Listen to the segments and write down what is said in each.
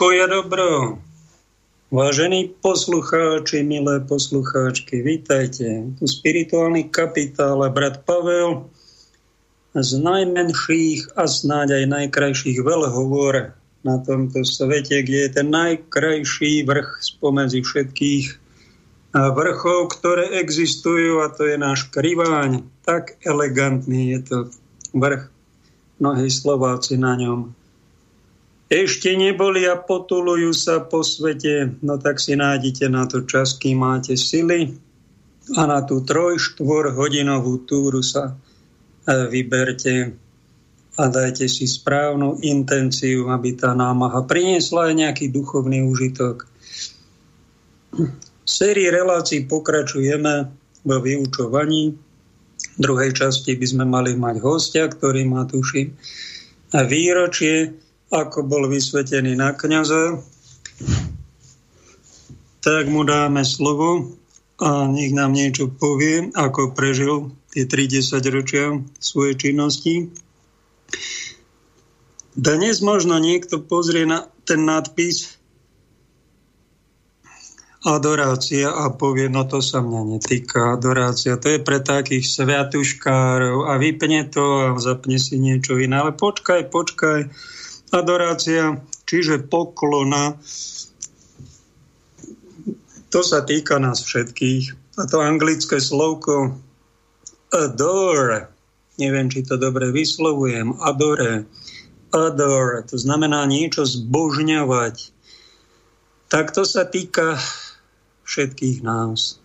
Pokoj a dobro. Vážení poslucháči, milé poslucháčky, vítajte. Tu spirituálny kapitál a brat Pavel z najmenších a snáď aj najkrajších veľhovor na tomto svete, kde je ten najkrajší vrch spomedzi všetkých vrchov, ktoré existujú a to je náš kriváň. Tak elegantný je to vrch. Mnohí Slováci na ňom ešte neboli a potulujú sa po svete, no tak si nájdete na to čas, kým máte sily a na tú troj, štvor hodinovú túru sa e, vyberte a dajte si správnu intenciu, aby tá námaha priniesla aj nejaký duchovný užitok. V sérii relácií pokračujeme vo vyučovaní. V druhej časti by sme mali mať hostia, ktorý má, tuším, výročie ako bol vysvetený na kniaza, tak mu dáme slovo a nech nám niečo povie, ako prežil tie 30 ročia svojej činnosti. Dnes možno niekto pozrie na ten nadpis adorácia a povie, no to sa mňa netýka, adorácia, to je pre takých sviatuškárov a vypne to a zapne si niečo iné. Ale počkaj, počkaj, Adorácia, čiže poklona, to sa týka nás všetkých. A to anglické slovko adore, neviem, či to dobre vyslovujem, adore, adore, to znamená niečo zbožňovať. Tak to sa týka všetkých nás.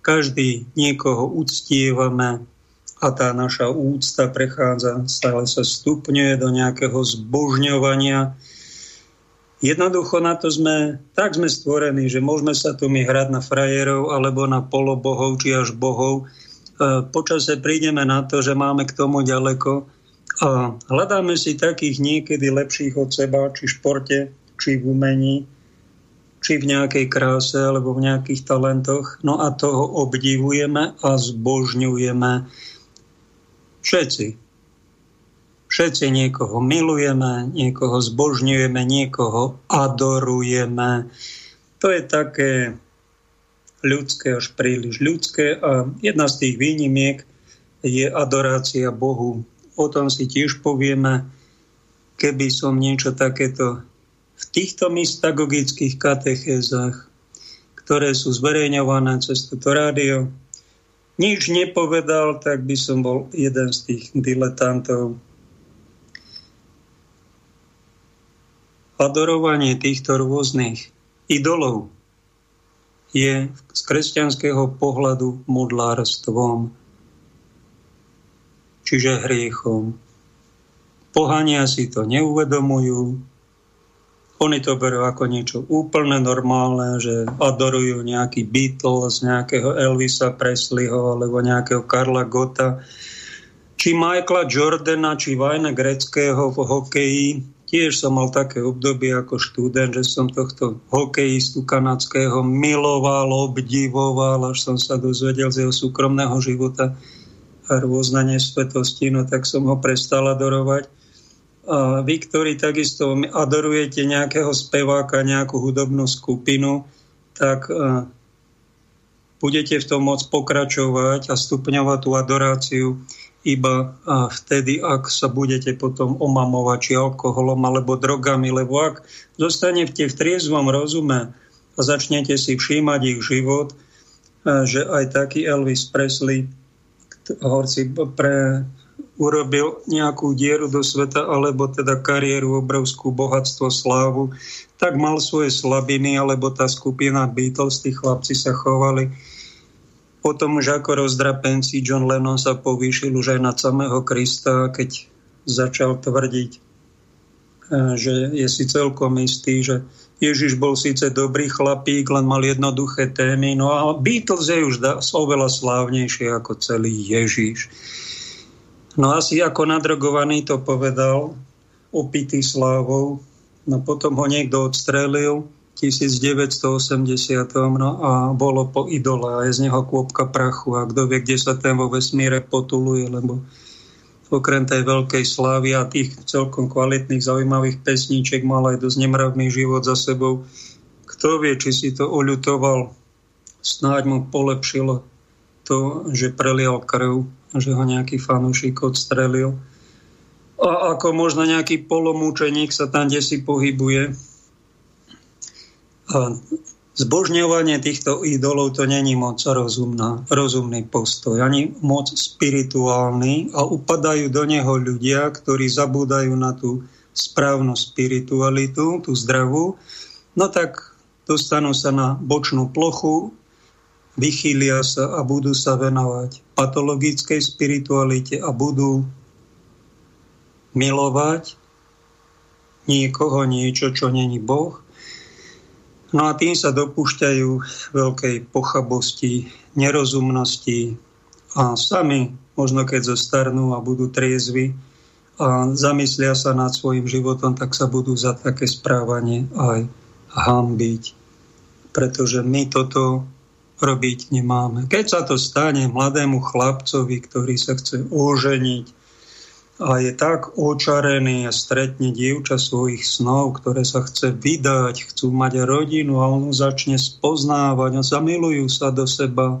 Každý niekoho uctievame, a tá naša úcta prechádza, stále sa stupňuje do nejakého zbožňovania. Jednoducho na to sme, tak sme stvorení, že môžeme sa tu my hrať na frajerov alebo na polobohov či až bohov. E, počase prídeme na to, že máme k tomu ďaleko a hľadáme si takých niekedy lepších od seba, či v športe, či v umení, či v nejakej kráse alebo v nejakých talentoch. No a toho obdivujeme a zbožňujeme. Všetci. Všetci niekoho milujeme, niekoho zbožňujeme, niekoho adorujeme. To je také ľudské, až príliš ľudské. A jedna z tých výnimiek je adorácia Bohu. O tom si tiež povieme, keby som niečo takéto v týchto mystagogických katechézach, ktoré sú zverejňované cez toto rádio, nič nepovedal, tak by som bol jeden z tých diletantov. Adorovanie týchto rôznych idolov je z kresťanského pohľadu modlárstvom, čiže hriechom. Pohania si to neuvedomujú, oni to berú ako niečo úplne normálne, že adorujú nejaký Beatles, nejakého Elvisa Presleyho alebo nejakého Karla Gota, či Michaela Jordana, či Vajna Greckého v hokeji. Tiež som mal také obdobie ako študent, že som tohto hokejistu kanadského miloval, obdivoval, až som sa dozvedel z jeho súkromného života a rôzne nesvetosti, no tak som ho prestal adorovať vy, ktorí takisto adorujete nejakého speváka, nejakú hudobnú skupinu, tak budete v tom môcť pokračovať a stupňovať tú adoráciu iba vtedy, ak sa budete potom omamovať či alkoholom alebo drogami, lebo ak zostane v triezvom rozume a začnete si všímať ich život, že aj taký Elvis Presley, hoci pre urobil nejakú dieru do sveta, alebo teda kariéru, obrovskú bohatstvo, slávu, tak mal svoje slabiny, alebo tá skupina Beatles, tí chlapci sa chovali. Potom už ako rozdrapenci John Lennon sa povýšil už aj nad samého Krista, keď začal tvrdiť, e, že je si celkom istý, že Ježiš bol síce dobrý chlapík, len mal jednoduché témy, no a Beatles je už oveľa slávnejšie ako celý Ježiš. No asi ako nadrogovaný to povedal, opitý slávou. No potom ho niekto odstrelil v 1980. No a bolo po idole a je z neho kôpka prachu a kto vie, kde sa ten vo vesmíre potuluje, lebo okrem tej veľkej slávy a tých celkom kvalitných, zaujímavých pesníček mal aj dosť nemravný život za sebou. Kto vie, či si to oľutoval, snáď mu polepšilo to, že prelial krv, že ho nejaký fanúšik odstrelil. A ako možno nejaký polomúčeník sa tam, kde si pohybuje. A Zbožňovanie týchto idolov to není moc rozumná, rozumný postoj, ani moc spirituálny a upadajú do neho ľudia, ktorí zabúdajú na tú správnu spiritualitu, tú zdravú, no tak dostanú sa na bočnú plochu, vychýlia sa a budú sa venovať patologickej spiritualite a budú milovať niekoho, niečo, čo není Boh No a tým sa dopúšťajú veľkej pochabosti, nerozumnosti a sami, možno keď zostarnú a budú triezvi a zamyslia sa nad svojim životom, tak sa budú za také správanie aj hambiť. Pretože my toto robiť nemáme. Keď sa to stane mladému chlapcovi, ktorý sa chce oženiť, a je tak očarený a stretne dievča svojich snov, ktoré sa chce vydať, chcú mať rodinu a on začne spoznávať a zamilujú sa do seba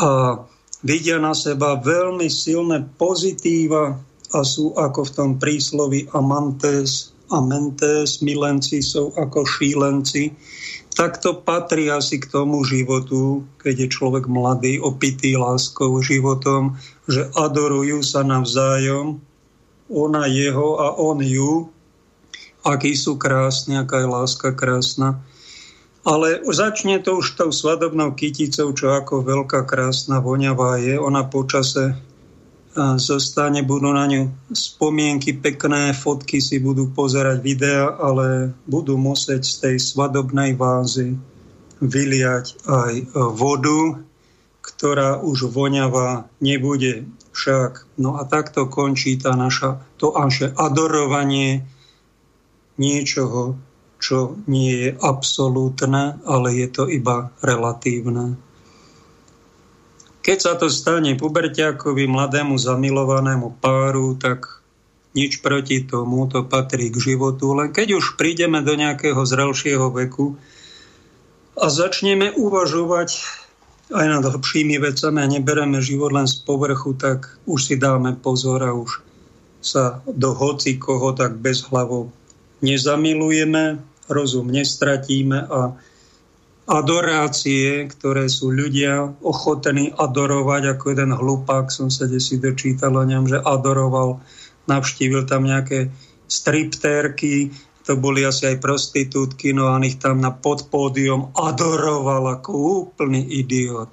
a vidia na seba veľmi silné pozitíva a sú ako v tom príslovi amantes, amentes, milenci sú ako šílenci tak to patrí asi k tomu životu, keď je človek mladý, opitý láskou životom, že adorujú sa navzájom, ona jeho a on ju, akí sú krásni, aká je láska krásna. Ale začne to už tou svadobnou kyticou, čo ako veľká krásna voňavá je. Ona počase zostane, budú na ňu spomienky pekné, fotky si budú pozerať videa, ale budú musieť z tej svadobnej vázy vyliať aj vodu, ktorá už voňavá nebude však. No a takto končí tá naša, to naše adorovanie niečoho, čo nie je absolútne, ale je to iba relatívne. Keď sa to stane puberťákovi, mladému zamilovanému páru, tak nič proti tomu, to patrí k životu. Len keď už prídeme do nejakého zrelšieho veku a začneme uvažovať aj nad hlbšími vecami a nebereme život len z povrchu, tak už si dáme pozor a už sa do hoci koho tak bez hlavou nezamilujeme, rozum nestratíme a adorácie, ktoré sú ľudia ochotní adorovať, ako jeden hlupák, som sa desi dočítal o ňom, že adoroval, navštívil tam nejaké striptérky, to boli asi aj prostitútky, no a ich tam na podpódium adoroval ako úplný idiot.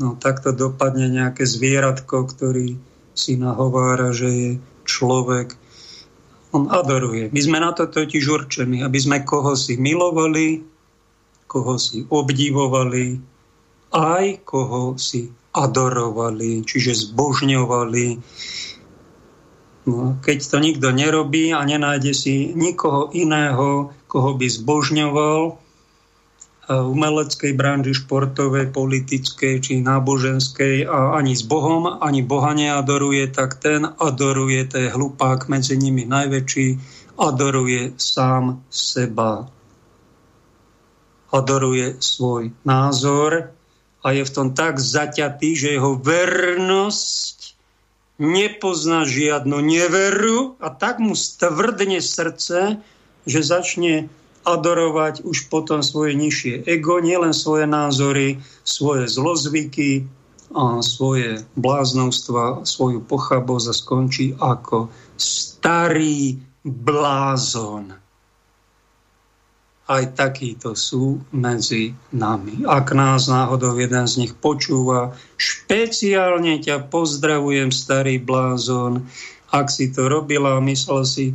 No tak to dopadne nejaké zvieratko, ktorý si nahovára, že je človek. On adoruje. My sme na to totiž určení, aby sme koho si milovali, koho si obdivovali, aj koho si adorovali, čiže zbožňovali. No, keď to nikto nerobí a nenájde si nikoho iného, koho by zbožňoval, umeleckej branži, športovej, politickej či náboženskej a ani s Bohom, ani Boha neadoruje, tak ten adoruje, to je hlupák medzi nimi najväčší, adoruje sám seba adoruje svoj názor a je v tom tak zaťatý, že jeho vernosť nepozná žiadnu neveru a tak mu stvrdne srdce, že začne adorovať už potom svoje nižšie ego, nielen svoje názory, svoje zlozvyky, a svoje bláznostva, svoju pochabosť a skončí ako starý blázon aj takíto sú medzi nami. Ak nás náhodou jeden z nich počúva, špeciálne ťa pozdravujem, starý blázon. Ak si to robila a myslel si,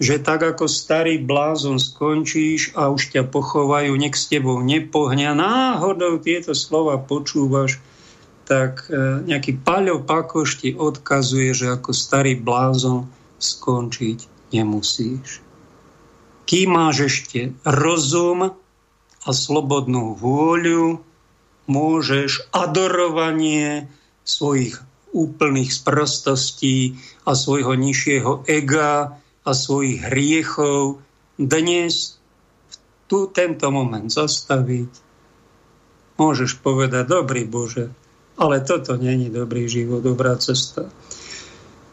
že tak ako starý blázon skončíš a už ťa pochovajú, nech s tebou nepohňa, náhodou tieto slova počúvaš, tak e, nejaký Paľo Pakoš odkazuje, že ako starý blázon skončiť nemusíš kým máš ešte rozum a slobodnú vôľu, môžeš adorovanie svojich úplných sprostostí a svojho nižšieho ega a svojich hriechov dnes tu tento moment zastaviť. Môžeš povedať, dobrý Bože, ale toto není dobrý život, dobrá cesta.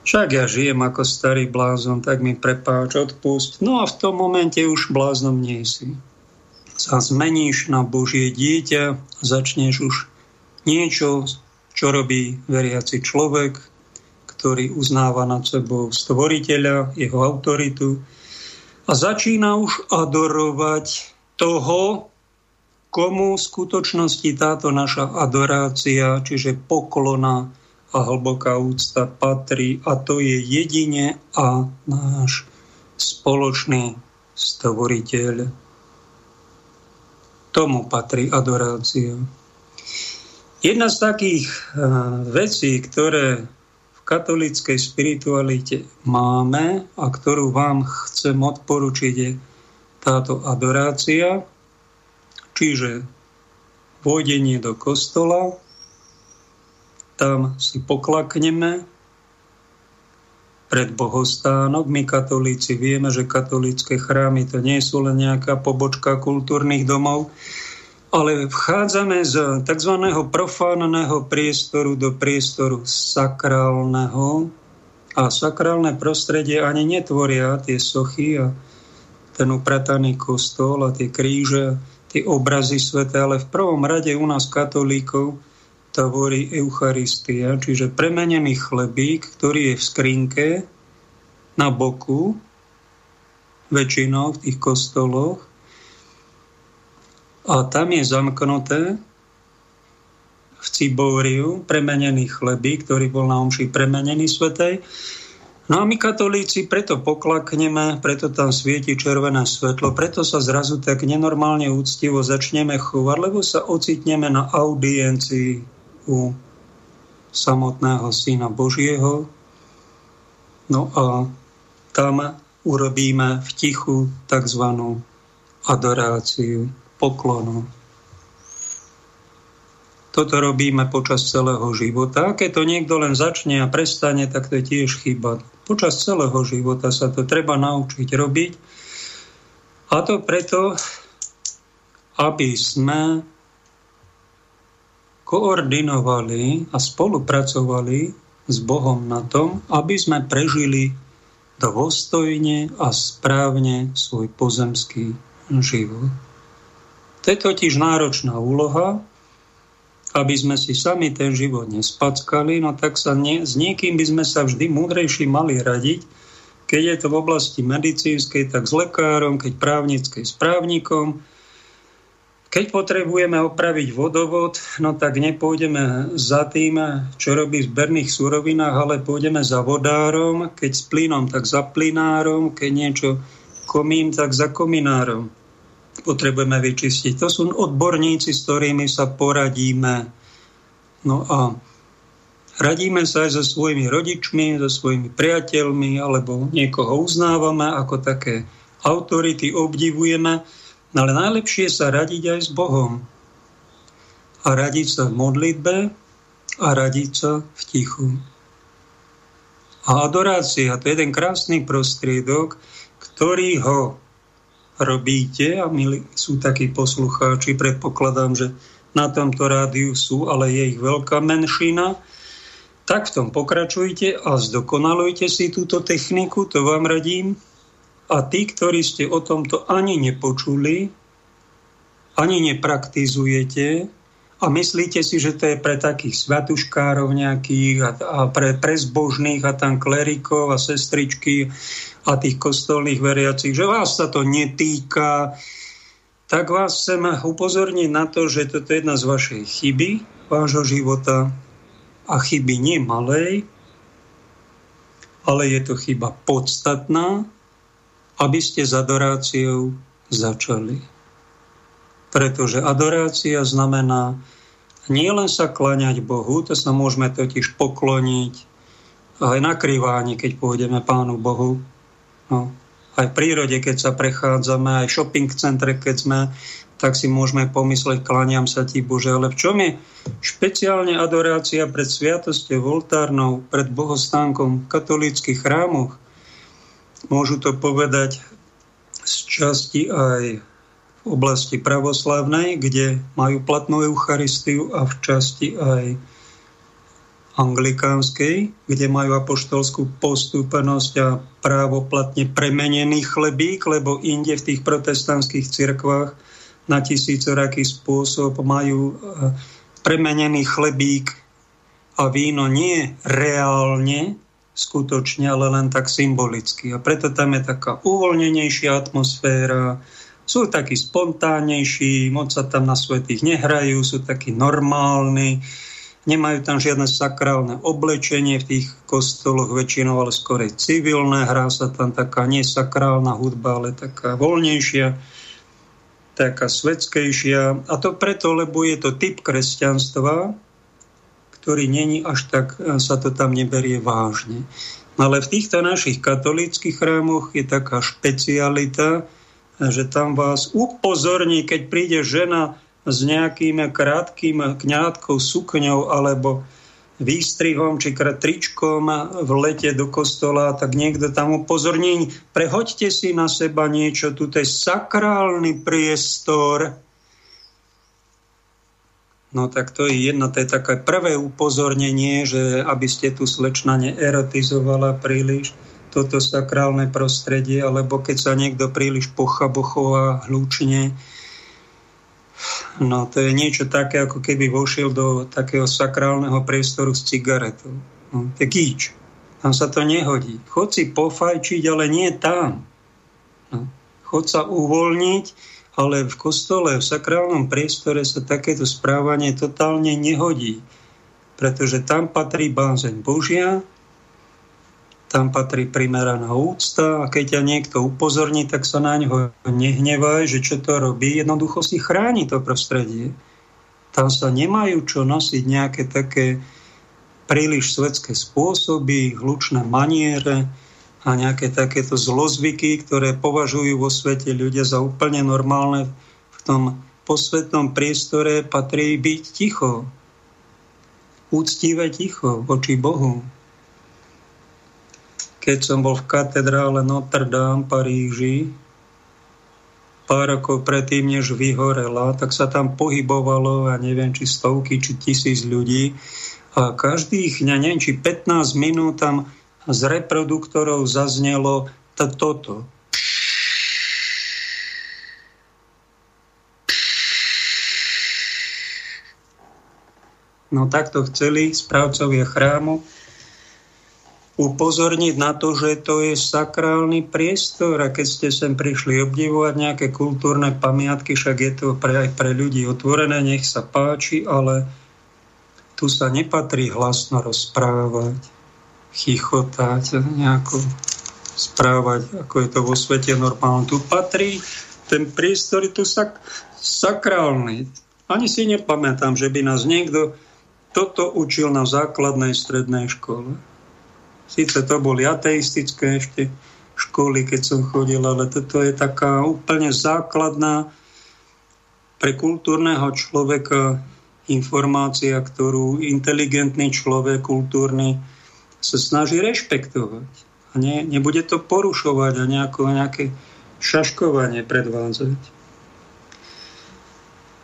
Však ja žijem ako starý blázon, tak mi prepáč, odpust. No a v tom momente už bláznom nie si. Sa zmeníš na Božie dieťa a začneš už niečo, čo robí veriaci človek, ktorý uznáva nad sebou stvoriteľa, jeho autoritu a začína už adorovať toho, komu v skutočnosti táto naša adorácia, čiže poklona a hlboká úcta patrí a to je jedine a náš spoločný stvoriteľ. Tomu patrí adorácia. Jedna z takých eh, vecí, ktoré v katolíckej spiritualite máme a ktorú vám chcem odporučiť, je táto adorácia, čiže vojdenie do kostola, tam si poklakneme pred bohostánok. My katolíci vieme, že katolícke chrámy to nie sú len nejaká pobočka kultúrnych domov, ale vchádzame z tzv. profánneho priestoru do priestoru sakrálneho a sakrálne prostredie ani netvoria tie sochy a ten uprataný kostol a tie kríže, tie obrazy svete, ale v prvom rade u nás katolíkov tvorí Eucharistia, čiže premenený chlebík, ktorý je v skrinke na boku, väčšinou v tých kostoloch, a tam je zamknuté v cibóriu premenený chleby, ktorý bol na omši premenený svetej. No a my katolíci preto poklakneme, preto tam svieti červené svetlo, preto sa zrazu tak nenormálne úctivo začneme chovať, lebo sa ocitneme na audiencii u samotného Syna Božieho. No a tam urobíme v tichu tzv. adoráciu poklonu. Toto robíme počas celého života. A keď to niekto len začne a prestane, tak to je tiež chyba. Počas celého života sa to treba naučiť robiť. A to preto, aby sme koordinovali a spolupracovali s Bohom na tom, aby sme prežili dôstojne a správne svoj pozemský život. To je totiž náročná úloha, aby sme si sami ten život nespackali, no tak sa nie, s niekým by sme sa vždy múdrejší mali radiť, keď je to v oblasti medicínskej, tak s lekárom, keď právnickej s právnikom. Keď potrebujeme opraviť vodovod, no tak nepôjdeme za tým, čo robí v zberných surovinách, ale pôjdeme za vodárom, keď s plynom, tak za plynárom, keď niečo komím, tak za kominárom potrebujeme vyčistiť. To sú odborníci, s ktorými sa poradíme. No a radíme sa aj so svojimi rodičmi, so svojimi priateľmi, alebo niekoho uznávame ako také autority, obdivujeme, no ale najlepšie sa radiť aj s Bohom. A radiť sa v modlitbe a radiť sa v tichu. A adorácia to je jeden krásny prostriedok, ktorý ho robíte a milí sú takí poslucháči, predpokladám, že na tomto rádiu sú, ale je ich veľká menšina, tak v tom pokračujte a zdokonalujte si túto techniku, to vám radím. A tí, ktorí ste o tomto ani nepočuli, ani nepraktizujete, a myslíte si, že to je pre takých svatuškárov nejakých a, a pre, pre a tam klerikov a sestričky a tých kostolných veriacich, že vás sa to netýka, tak vás chcem upozorniť na to, že toto je jedna z vašej chyby, vášho života a chyby nie malej, ale je to chyba podstatná, aby ste s adoráciou začali pretože adorácia znamená nie len sa klaňať Bohu, to sa môžeme totiž pokloniť aj na kriváni, keď pôjdeme Pánu Bohu. No, aj v prírode, keď sa prechádzame, aj v shopping centre, keď sme, tak si môžeme pomysleť, kláňam sa ti Bože, ale v čom je špeciálne adorácia pred sviatosťou voltárnou, pred bohostánkom v katolíckých chrámoch? Môžu to povedať z časti aj v oblasti pravoslavnej, kde majú platnú Eucharistiu a v časti aj anglikánskej, kde majú apoštolskú postúpenosť a právoplatne premenený chlebík, lebo inde v tých protestantských cirkvách na tisícoraký spôsob majú eh, premenený chlebík a víno nie reálne, skutočne, ale len tak symbolicky. A preto tam je taká uvoľnenejšia atmosféra, sú takí spontánnejší, moc sa tam na svetých nehrajú, sú takí normálni, nemajú tam žiadne sakrálne oblečenie v tých kostoloch väčšinou, ale skorej civilné, hrá sa tam taká nesakrálna hudba, ale taká voľnejšia, taká svetskejšia. A to preto, lebo je to typ kresťanstva, ktorý není až tak, e, sa to tam neberie vážne. No ale v týchto našich katolíckých chrámoch je taká špecialita, že tam vás upozorní, keď príde žena s nejakým krátkým kňátkou sukňou alebo výstrihom či tričkom v lete do kostola, tak niekto tam upozorní, prehoďte si na seba niečo, tu je sakrálny priestor, No tak to je jedno, to je také prvé upozornenie, že aby ste tu slečna neerotizovala príliš toto sakrálne prostredie, alebo keď sa niekto príliš pochabochová hlučne, no to je niečo také, ako keby vošiel do takého sakrálneho priestoru s cigaretou. No, to je kýč. Tam sa to nehodí. Chod si pofajčiť, ale nie tam. No, chod sa uvoľniť, ale v kostole, v sakrálnom priestore sa takéto správanie totálne nehodí, pretože tam patrí bázeň Božia, tam patrí primeraná úcta a keď ťa niekto upozorní, tak sa na ňo nehnevaj, že čo to robí, jednoducho si chráni to prostredie. Tam sa nemajú čo nosiť nejaké také príliš svetské spôsoby, hlučné maniere, a nejaké takéto zlozvyky, ktoré považujú vo svete ľudia za úplne normálne, v tom posvetnom priestore patrí byť ticho. Úctivé ticho voči Bohu. Keď som bol v katedrále Notre Dame v Paríži, pár rokov predtým, než vyhorela, tak sa tam pohybovalo, ja neviem, či stovky, či tisíc ľudí. A každých, ja neviem, či 15 minút tam z reproduktorov zaznelo toto. No takto chceli správcovia chrámu upozorniť na to, že to je sakrálny priestor a keď ste sem prišli obdivovať nejaké kultúrne pamiatky, však je to pre, aj pre ľudí otvorené, nech sa páči, ale tu sa nepatrí hlasno rozprávať chichotať, nejako správať, ako je to vo svete normálne. Tu patrí ten priestor, je tu sak, sakrálny. Ani si nepamätám, že by nás niekto toto učil na základnej strednej škole. Sice to boli ateistické ešte školy, keď som chodil, ale toto je taká úplne základná pre kultúrneho človeka informácia, ktorú inteligentný človek, kultúrny, sa snaží rešpektovať. A ne, nebude to porušovať a nejako, nejaké šaškovanie predvádzať.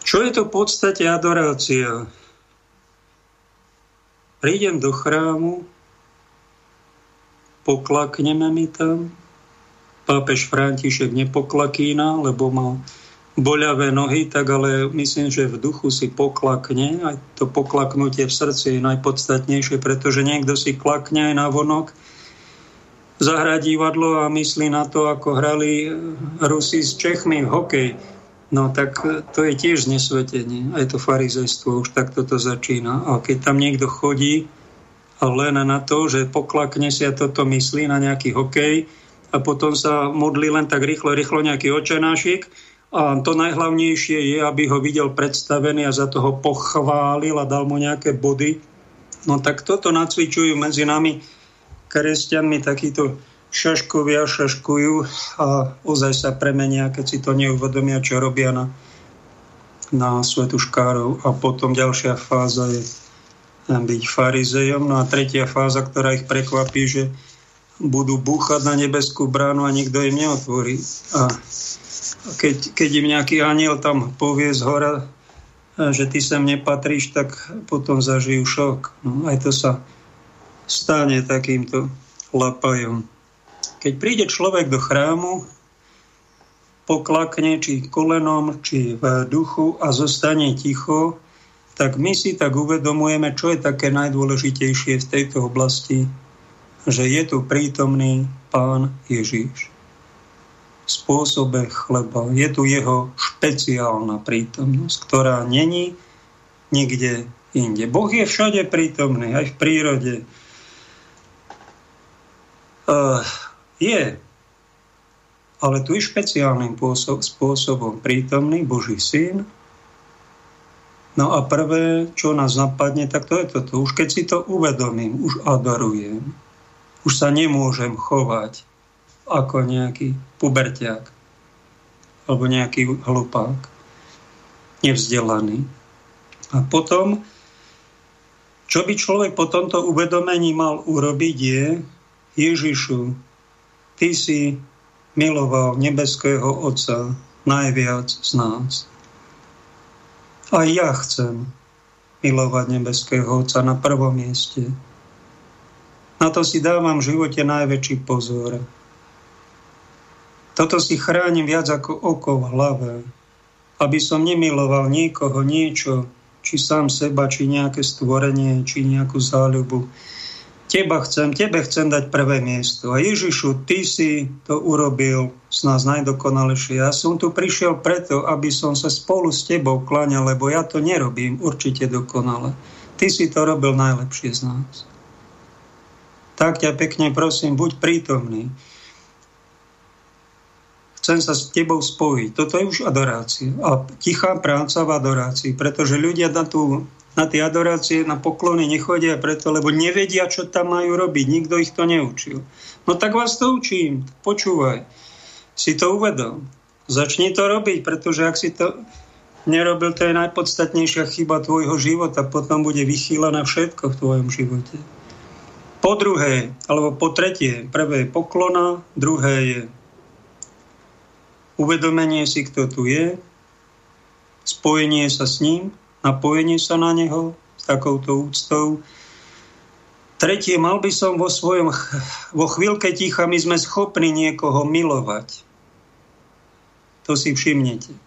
Čo je to v podstate adorácia? Prídem do chrámu, poklakneme mi tam, pápež František nepoklakína, lebo mal boľavé nohy, tak ale myslím, že v duchu si poklakne. Aj to poklaknutie v srdci je najpodstatnejšie, pretože niekto si klakne aj na vonok, zahrá divadlo a myslí na to, ako hrali Rusi s Čechmi v hokej. No tak to je tiež nesvetenie. Aj to farizejstvo už takto to začína. A keď tam niekto chodí len na to, že poklakne si a toto myslí na nejaký hokej a potom sa modlí len tak rýchlo, rýchlo nejaký očenášik, a to najhlavnejšie je, aby ho videl predstavený a za toho pochválil a dal mu nejaké body. No tak toto nacvičujú medzi nami kresťanmi takíto šaškovia šaškujú a ozaj sa premenia, keď si to neuvedomia, čo robia na na svetu škárov a potom ďalšia fáza je byť farizejom. No a tretia fáza, ktorá ich prekvapí, že budú búchať na nebeskú bránu a nikto im neotvorí. A keď, keď im nejaký aniel tam povie z hora, že ty sem nepatríš, tak potom zažijú šok. No, aj to sa stane takýmto lapajom. Keď príde človek do chrámu, poklakne či kolenom, či v duchu a zostane ticho, tak my si tak uvedomujeme, čo je také najdôležitejšie v tejto oblasti, že je tu prítomný Pán Ježíš v spôsobe chleba. Je tu jeho špeciálna prítomnosť, ktorá není nikde inde. Boh je všade prítomný, aj v prírode. Uh, je, ale tu je špeciálnym spôsobom prítomný Boží syn, No a prvé, čo nás napadne, tak to je toto. Už keď si to uvedomím, už adorujem. Už sa nemôžem chovať ako nejaký puberťák alebo nejaký hlupák, nevzdelaný. A potom, čo by človek po tomto uvedomení mal urobiť je, Ježišu, Ty si miloval nebeského Otca najviac z nás. Aj ja chcem milovať nebeského Otca na prvom mieste. Na to si dávam v živote najväčší pozor. Toto si chránim viac ako oko v hlave, aby som nemiloval niekoho, niečo, či sám seba, či nejaké stvorenie, či nejakú záľubu, Teba chcem, tebe chcem dať prvé miesto. A Ježišu, ty si to urobil z nás najdokonalejšie. Ja som tu prišiel preto, aby som sa spolu s tebou kláňal, lebo ja to nerobím určite dokonale. Ty si to robil najlepšie z nás. Tak ťa pekne prosím, buď prítomný. Chcem sa s tebou spojiť. Toto je už adorácia. A tichá práca v adorácii, pretože ľudia na tú na tie adorácie, na poklony nechodia preto, lebo nevedia, čo tam majú robiť. Nikto ich to neučil. No tak vás to učím. Počúvaj. Si to uvedom. Začni to robiť, pretože ak si to nerobil, to je najpodstatnejšia chyba tvojho života. Potom bude vychýlené všetko v tvojom živote. Po druhé, alebo po tretie, prvé je poklona, druhé je uvedomenie si, kto tu je, spojenie sa s ním napojenie sa na neho s takouto úctou. Tretie, mal by som vo svojom, vo chvíľke ticha, my sme schopní niekoho milovať. To si všimnete.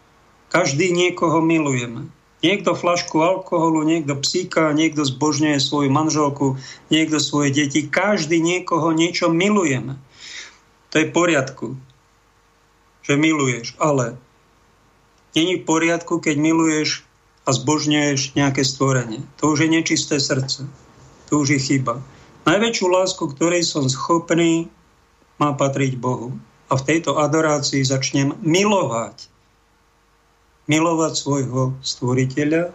Každý niekoho milujeme. Niekto flašku alkoholu, niekto psíka, niekto zbožňuje svoju manželku, niekto svoje deti. Každý niekoho niečo milujeme. To je v poriadku, že miluješ, ale není v poriadku, keď miluješ a zbožňuješ nejaké stvorenie. To už je nečisté srdce. To už je chyba. Najväčšiu lásku, ktorej som schopný, má patriť Bohu. A v tejto adorácii začnem milovať. Milovať svojho stvoriteľa.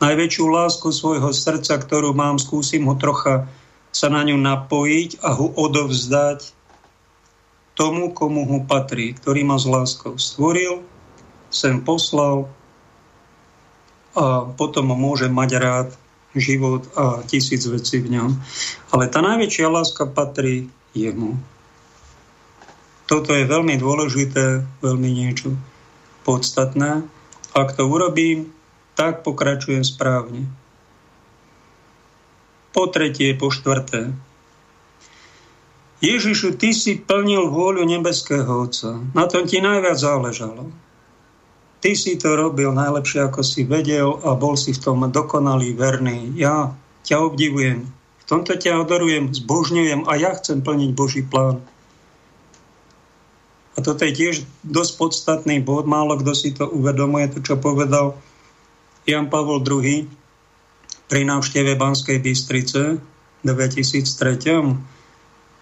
Najväčšiu lásku svojho srdca, ktorú mám, skúsim ho trocha sa na ňu napojiť a ho odovzdať tomu, komu ho patrí, ktorý ma s láskou stvoril, sem poslal, a potom môže mať rád život a tisíc vecí v ňom. Ale tá najväčšia láska patrí jemu. Toto je veľmi dôležité, veľmi niečo podstatné. Ak to urobím, tak pokračujem správne. Po tretie, po štvrté. Ježišu, ty si plnil vôľu nebeského Otca. Na tom ti najviac záležalo. Ty si to robil najlepšie, ako si vedel a bol si v tom dokonalý, verný. Ja ťa obdivujem. V tomto ťa adorujem, zbožňujem a ja chcem plniť Boží plán. A toto je tiež dosť podstatný bod. Málo kto si to uvedomuje, to, čo povedal Jan Pavol II pri návšteve Banskej Bystrice v 2003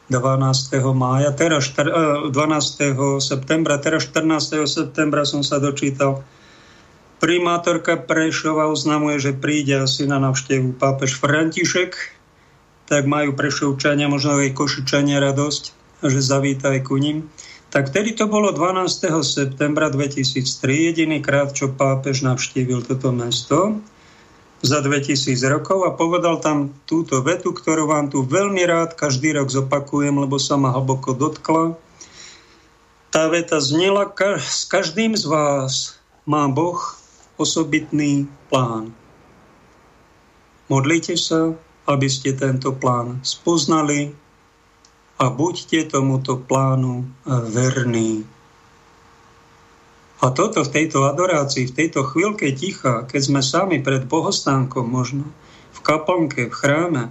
12. mája, teraz 12. Eh, septembra, teraz 14. septembra som sa dočítal. Primátorka Prešova oznamuje, že príde asi na navštevu pápež František, tak majú Prešovčania, možno aj Košičania radosť, že zavíta aj ku ním. Tak vtedy to bolo 12. septembra 2003, jediný krát, čo pápež navštívil toto mesto za 2000 rokov a povedal tam túto vetu, ktorú vám tu veľmi rád každý rok zopakujem, lebo sa ma hlboko dotkla. Tá veta znela, s každým z vás má Boh osobitný plán. Modlite sa, aby ste tento plán spoznali, a buďte tomuto plánu verní. A toto v tejto adorácii, v tejto chvíľke ticha, keď sme sami pred bohostánkom možno, v kaplnke, v chráme,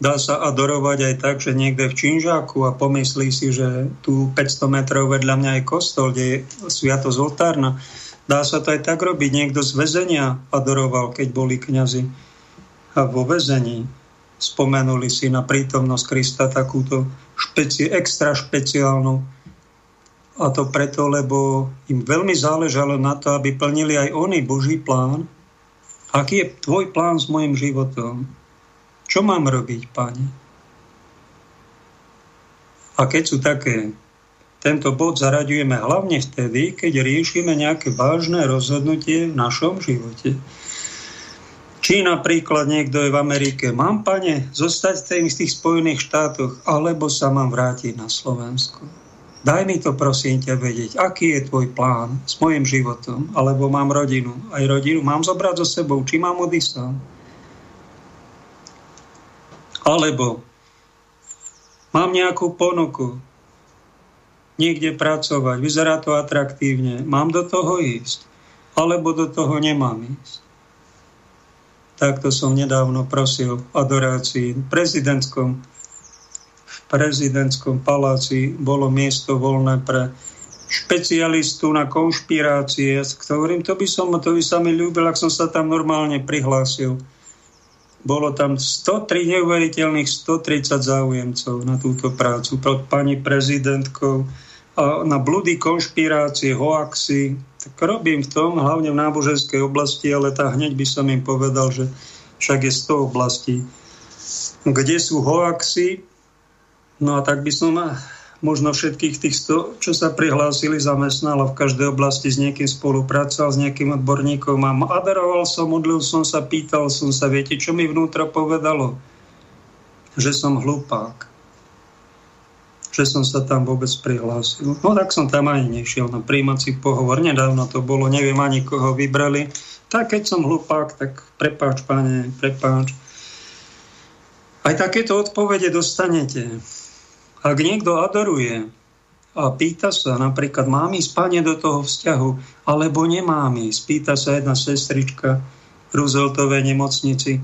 dá sa adorovať aj tak, že niekde v Činžáku a pomyslí si, že tu 500 metrov vedľa mňa je kostol, kde je sviatosť oltárna. Dá sa to aj tak robiť. Niekto z väzenia adoroval, keď boli kňazi a vo väzení spomenuli si na prítomnosť Krista takúto špeci- extra špeciálnu. A to preto, lebo im veľmi záležalo na to, aby plnili aj oni Boží plán. Aký je tvoj plán s mojim životom? Čo mám robiť, Pane? A keď sú také, tento bod zaraďujeme hlavne vtedy, keď riešime nejaké vážne rozhodnutie v našom živote. Či napríklad niekto je v Amerike, mám, pane, zostať v tých Spojených štátoch, alebo sa mám vrátiť na Slovensko. Daj mi to, prosím ťa, vedieť, aký je tvoj plán s mojim životom, alebo mám rodinu. Aj rodinu mám zobrať so sebou, či mám odísť sám. Alebo mám nejakú ponuku, niekde pracovať, vyzerá to atraktívne, mám do toho ísť, alebo do toho nemám ísť. Takto som nedávno prosil adorácii v prezidentskom, v prezidentskom paláci bolo miesto voľné pre špecialistu na konšpirácie, s ktorým to by, som, to by sa mi ľúbil, ak som sa tam normálne prihlásil. Bolo tam 103 neuveriteľných 130 záujemcov na túto prácu pod pani prezidentkou na blúdy konšpirácie, hoaxy, tak robím v tom, hlavne v náboženskej oblasti, ale tá hneď by som im povedal, že však je 100 oblastí, kde sú hoaxy, no a tak by som možno všetkých tých 100, čo sa prihlásili, zamestnal a v každej oblasti s niekým spolupracoval, s nejakým odborníkom a aderoval som, modlil som sa, pýtal som sa, viete, čo mi vnútro povedalo? Že som hlupák že som sa tam vôbec prihlásil. No tak som tam ani nešiel na príjmací pohovor. Nedávno to bolo, neviem ani koho vybrali. Tak keď som hlupák, tak prepáč, pane, prepáč. Aj takéto odpovede dostanete. Ak niekto adoruje a pýta sa, napríklad, mám ísť, pane, do toho vzťahu, alebo nemám ísť, pýta sa jedna sestrička v Rooseveltovej nemocnici,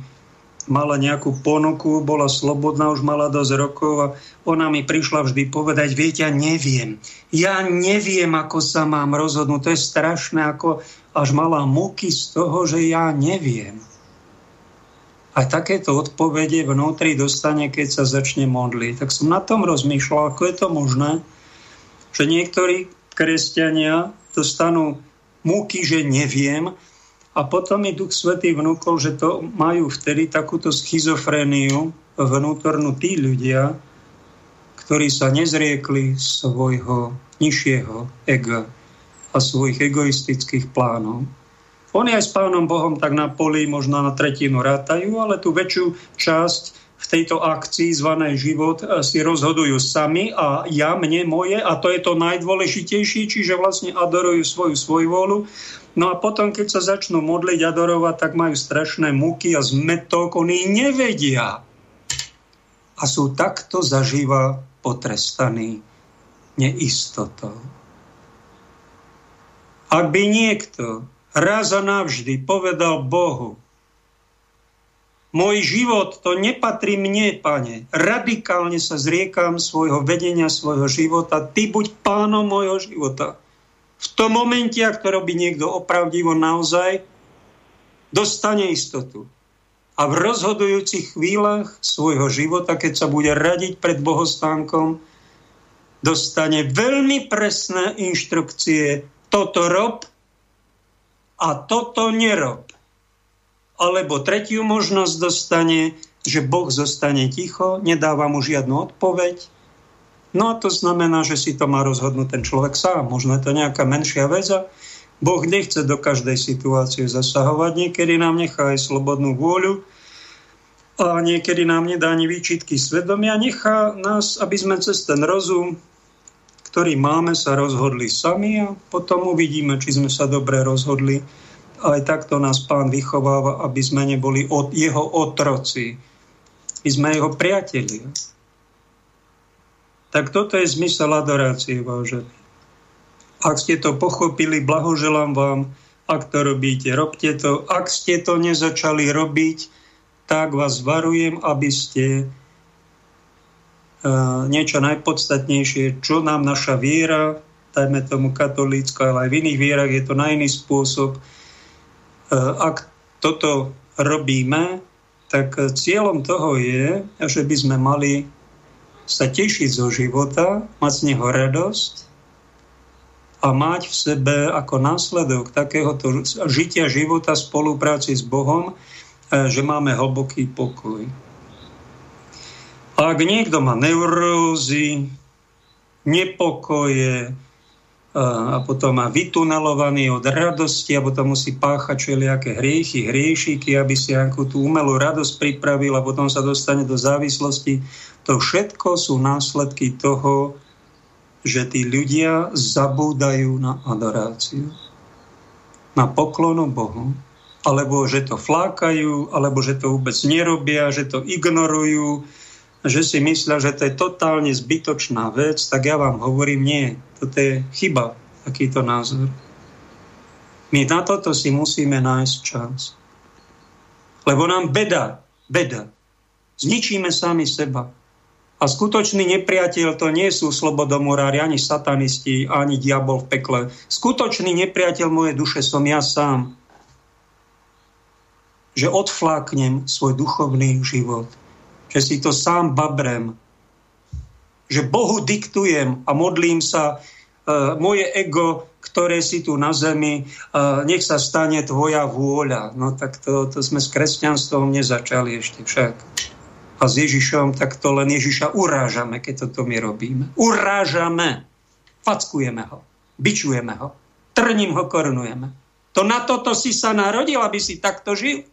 mala nejakú ponuku, bola slobodná, už mala dosť rokov a ona mi prišla vždy povedať, viete, ja neviem. Ja neviem, ako sa mám rozhodnúť. To je strašné, ako až mala muky z toho, že ja neviem. A takéto odpovede vnútri dostane, keď sa začne modliť. Tak som na tom rozmýšľal, ako je to možné, že niektorí kresťania dostanú múky, že neviem, a potom mi Duch Svetý vnúkol, že to majú vtedy takúto schizofréniu vnútornú tí ľudia, ktorí sa nezriekli svojho nižšieho ega a svojich egoistických plánov. Oni aj s Pánom Bohom tak na poli možno na tretinu rátajú, ale tú väčšiu časť v tejto akcii zvanej život eh, si rozhodujú sami a ja, mne, moje a to je to najdôležitejšie, čiže vlastne adorujú svoju volu. No a potom, keď sa začnú modliť, adorovať, tak majú strašné muky a zmetok, oni nevedia. A sú takto zažíva potrestaní neistotou. Ak by niekto raz a navždy povedal Bohu, môj život, to nepatrí mne, pane. Radikálne sa zriekam svojho vedenia, svojho života. Ty buď pánom môjho života. V tom momente, ak to robí niekto opravdivo naozaj, dostane istotu. A v rozhodujúcich chvíľach svojho života, keď sa bude radiť pred bohostánkom, dostane veľmi presné inštrukcie. Toto rob a toto nerob. Alebo tretiu možnosť dostane, že Boh zostane ticho, nedáva mu žiadnu odpoveď No a to znamená, že si to má rozhodnúť ten človek sám. Možno je to nejaká menšia vec a Boh nechce do každej situácie zasahovať. Niekedy nám nechá aj slobodnú vôľu a niekedy nám nedá ani výčitky svedomia. Nechá nás, aby sme cez ten rozum, ktorý máme, sa rozhodli sami a potom uvidíme, či sme sa dobre rozhodli. Aj takto nás pán vychováva, aby sme neboli od jeho otroci. My sme jeho priatelia. Tak toto je zmysel adorácie, vážení. Ak ste to pochopili, blahoželám vám. Ak to robíte, robte to. Ak ste to nezačali robiť, tak vás varujem, aby ste niečo najpodstatnejšie, čo nám naša viera, dajme tomu katolícka, ale aj v iných vierach je to na iný spôsob. Uh, ak toto robíme, tak cieľom toho je, že by sme mali sa tešiť zo života, mať z neho radosť a mať v sebe ako následok takéhoto žitia života spolupráci s Bohom, e, že máme hlboký pokoj. Ak niekto má neurózy, nepokoje, a potom má vytunelovaný od radosti a potom musí páchať všelijaké hriechy, hriešiky, aby si nejakú tú umelú radosť pripravil a potom sa dostane do závislosti. To všetko sú následky toho, že tí ľudia zabúdajú na adoráciu, na poklonu Bohu, alebo že to flákajú, alebo že to vôbec nerobia, že to ignorujú, že si myslia, že to je totálne zbytočná vec, tak ja vám hovorím, nie, toto je chyba, takýto názor. My na toto si musíme nájsť čas. Lebo nám beda, beda. Zničíme sami seba. A skutočný nepriateľ to nie sú slobodomurári, ani satanisti, ani diabol v pekle. Skutočný nepriateľ mojej duše som ja sám. Že odfláknem svoj duchovný život že si to sám babrem, že Bohu diktujem a modlím sa, uh, moje ego, ktoré si tu na zemi, uh, nech sa stane tvoja vôľa. No tak to, to sme s kresťanstvom nezačali ešte však. A s Ježišom, tak to len Ježiša urážame, keď toto my robíme. Urážame. Fackujeme ho. Bičujeme ho. Trním ho korunujeme. To na toto si sa narodil, aby si takto žil.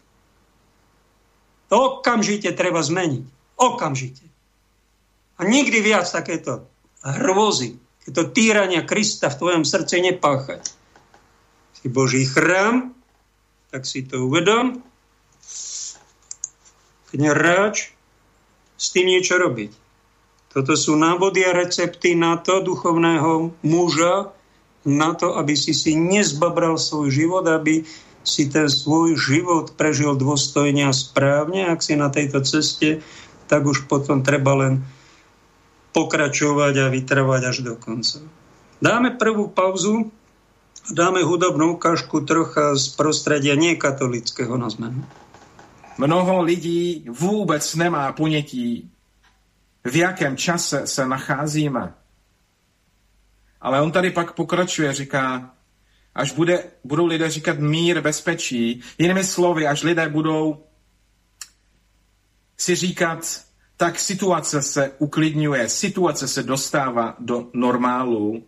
To okamžite treba zmeniť. Okamžite. A nikdy viac takéto hrôzy, takéto týrania Krista v tvojom srdci nepáchať. Si Boží chrám, tak si to uvedom. Neráč, s tým niečo robiť. Toto sú návody a recepty na to duchovného muža, na to, aby si si nezbabral svoj život, aby si ten svoj život prežil dôstojne a správne. Ak si na tejto ceste, tak už potom treba len pokračovať a vytrvať až do konca. Dáme prvú pauzu a dáme hudobnú ukážku trocha z prostredia nekatolického na zmenu. Mnoho lidí vůbec nemá ponětí, v jakém čase se nacházíme. Ale on tady pak pokračuje, říká, až bude, budou lidé říkat mír, bezpečí, jinými slovy, až lidé budou si říkat, tak situace se uklidňuje, situace se dostává do normálu.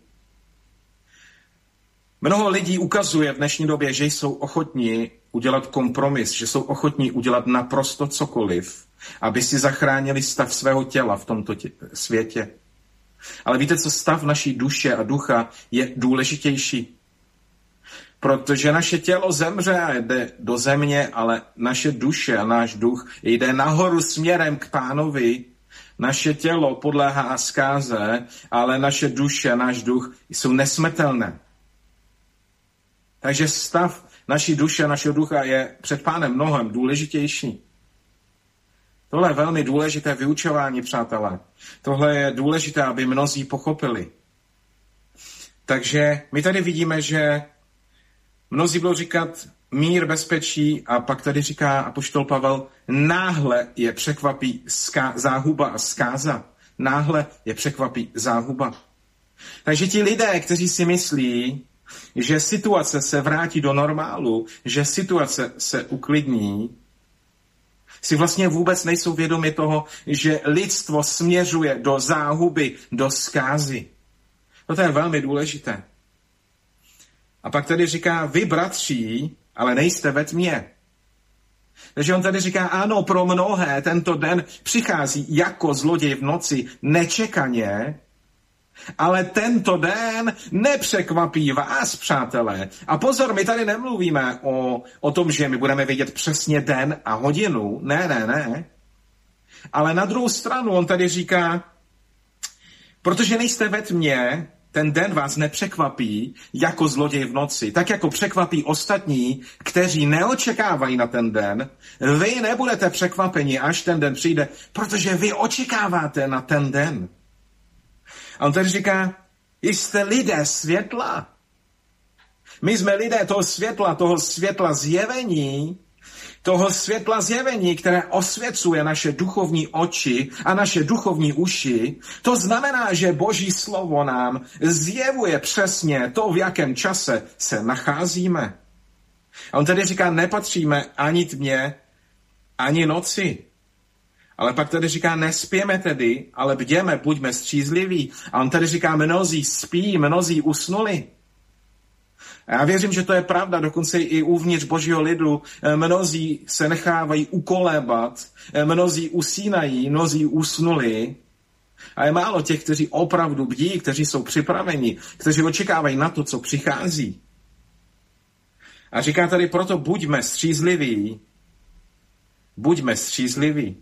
Mnoho lidí ukazuje v dnešní době, že jsou ochotní udělat kompromis, že jsou ochotní udělat naprosto cokoliv, aby si zachránili stav svého těla v tomto tě- světě. Ale víte, co stav naší duše a ducha je důležitější? Protože naše tělo zemře a jde do země, ale naše duše a náš duch jde nahoru směrem k pánovi. Naše tělo podléhá zkáze, ale naše duše a náš duch jsou nesmrtelné. Takže stav naší duše a našeho ducha je před pánem mnohem důležitější. Tohle je velmi důležité vyučování, přátelé. Tohle je důležité, aby mnozí pochopili. Takže my tady vidíme, že Mnozí budou říkat mír, bezpečí a pak tady říká apoštol Pavel, náhle je překvapí ska- záhuba a zkáza. Náhle je překvapí záhuba. Takže ti lidé, kteří si myslí, že situace se vrátí do normálu, že situace se uklidní, si vlastně vůbec nejsou vědomi toho, že lidstvo směřuje do záhuby, do zkázy. No to je velmi důležité. A pak tady říká, vy bratří, ale nejste ve tmě. Takže on tady říká, ano, pro mnohé tento den přichází jako zloděj v noci nečekaně, ale tento den nepřekvapí vás, přátelé. A pozor, my tady nemluvíme o, o tom, že my budeme vědět přesně den a hodinu. Ne, ne, ne. Ale na druhou stranu on tady říká, protože nejste ve tmě, ten den vás nepřekvapí jako zloděj v noci, tak jako překvapí ostatní, kteří neočekávají na ten den. Vy nebudete překvapeni, až ten den přijde, protože vy očekáváte na ten den. A on tady říká, jste lidé světla. My jsme lidé toho světla, toho světla zjevení, toho světla zjevení, které osvěcuje naše duchovní oči a naše duchovní uši, to znamená, že Boží slovo nám zjevuje přesně to, v jakém čase se nacházíme. A on tedy říká, nepatříme ani tmě, ani noci. Ale pak tady říká, nespěme tedy, ale bděme, buďme střízliví. A on tady říká, mnozí spí, mnozí usnuli. A já věřím, že to je pravda, dokonce i uvnitř božího lidu. Eh, mnozí se nechávají ukolébat, eh, mnozí usínají, mnozí usnuli. A je málo těch, kteří opravdu bdí, kteří jsou připraveni, kteří očekávají na to, co přichází. A říká tady proto, buďme střízliví, buďme střízliví.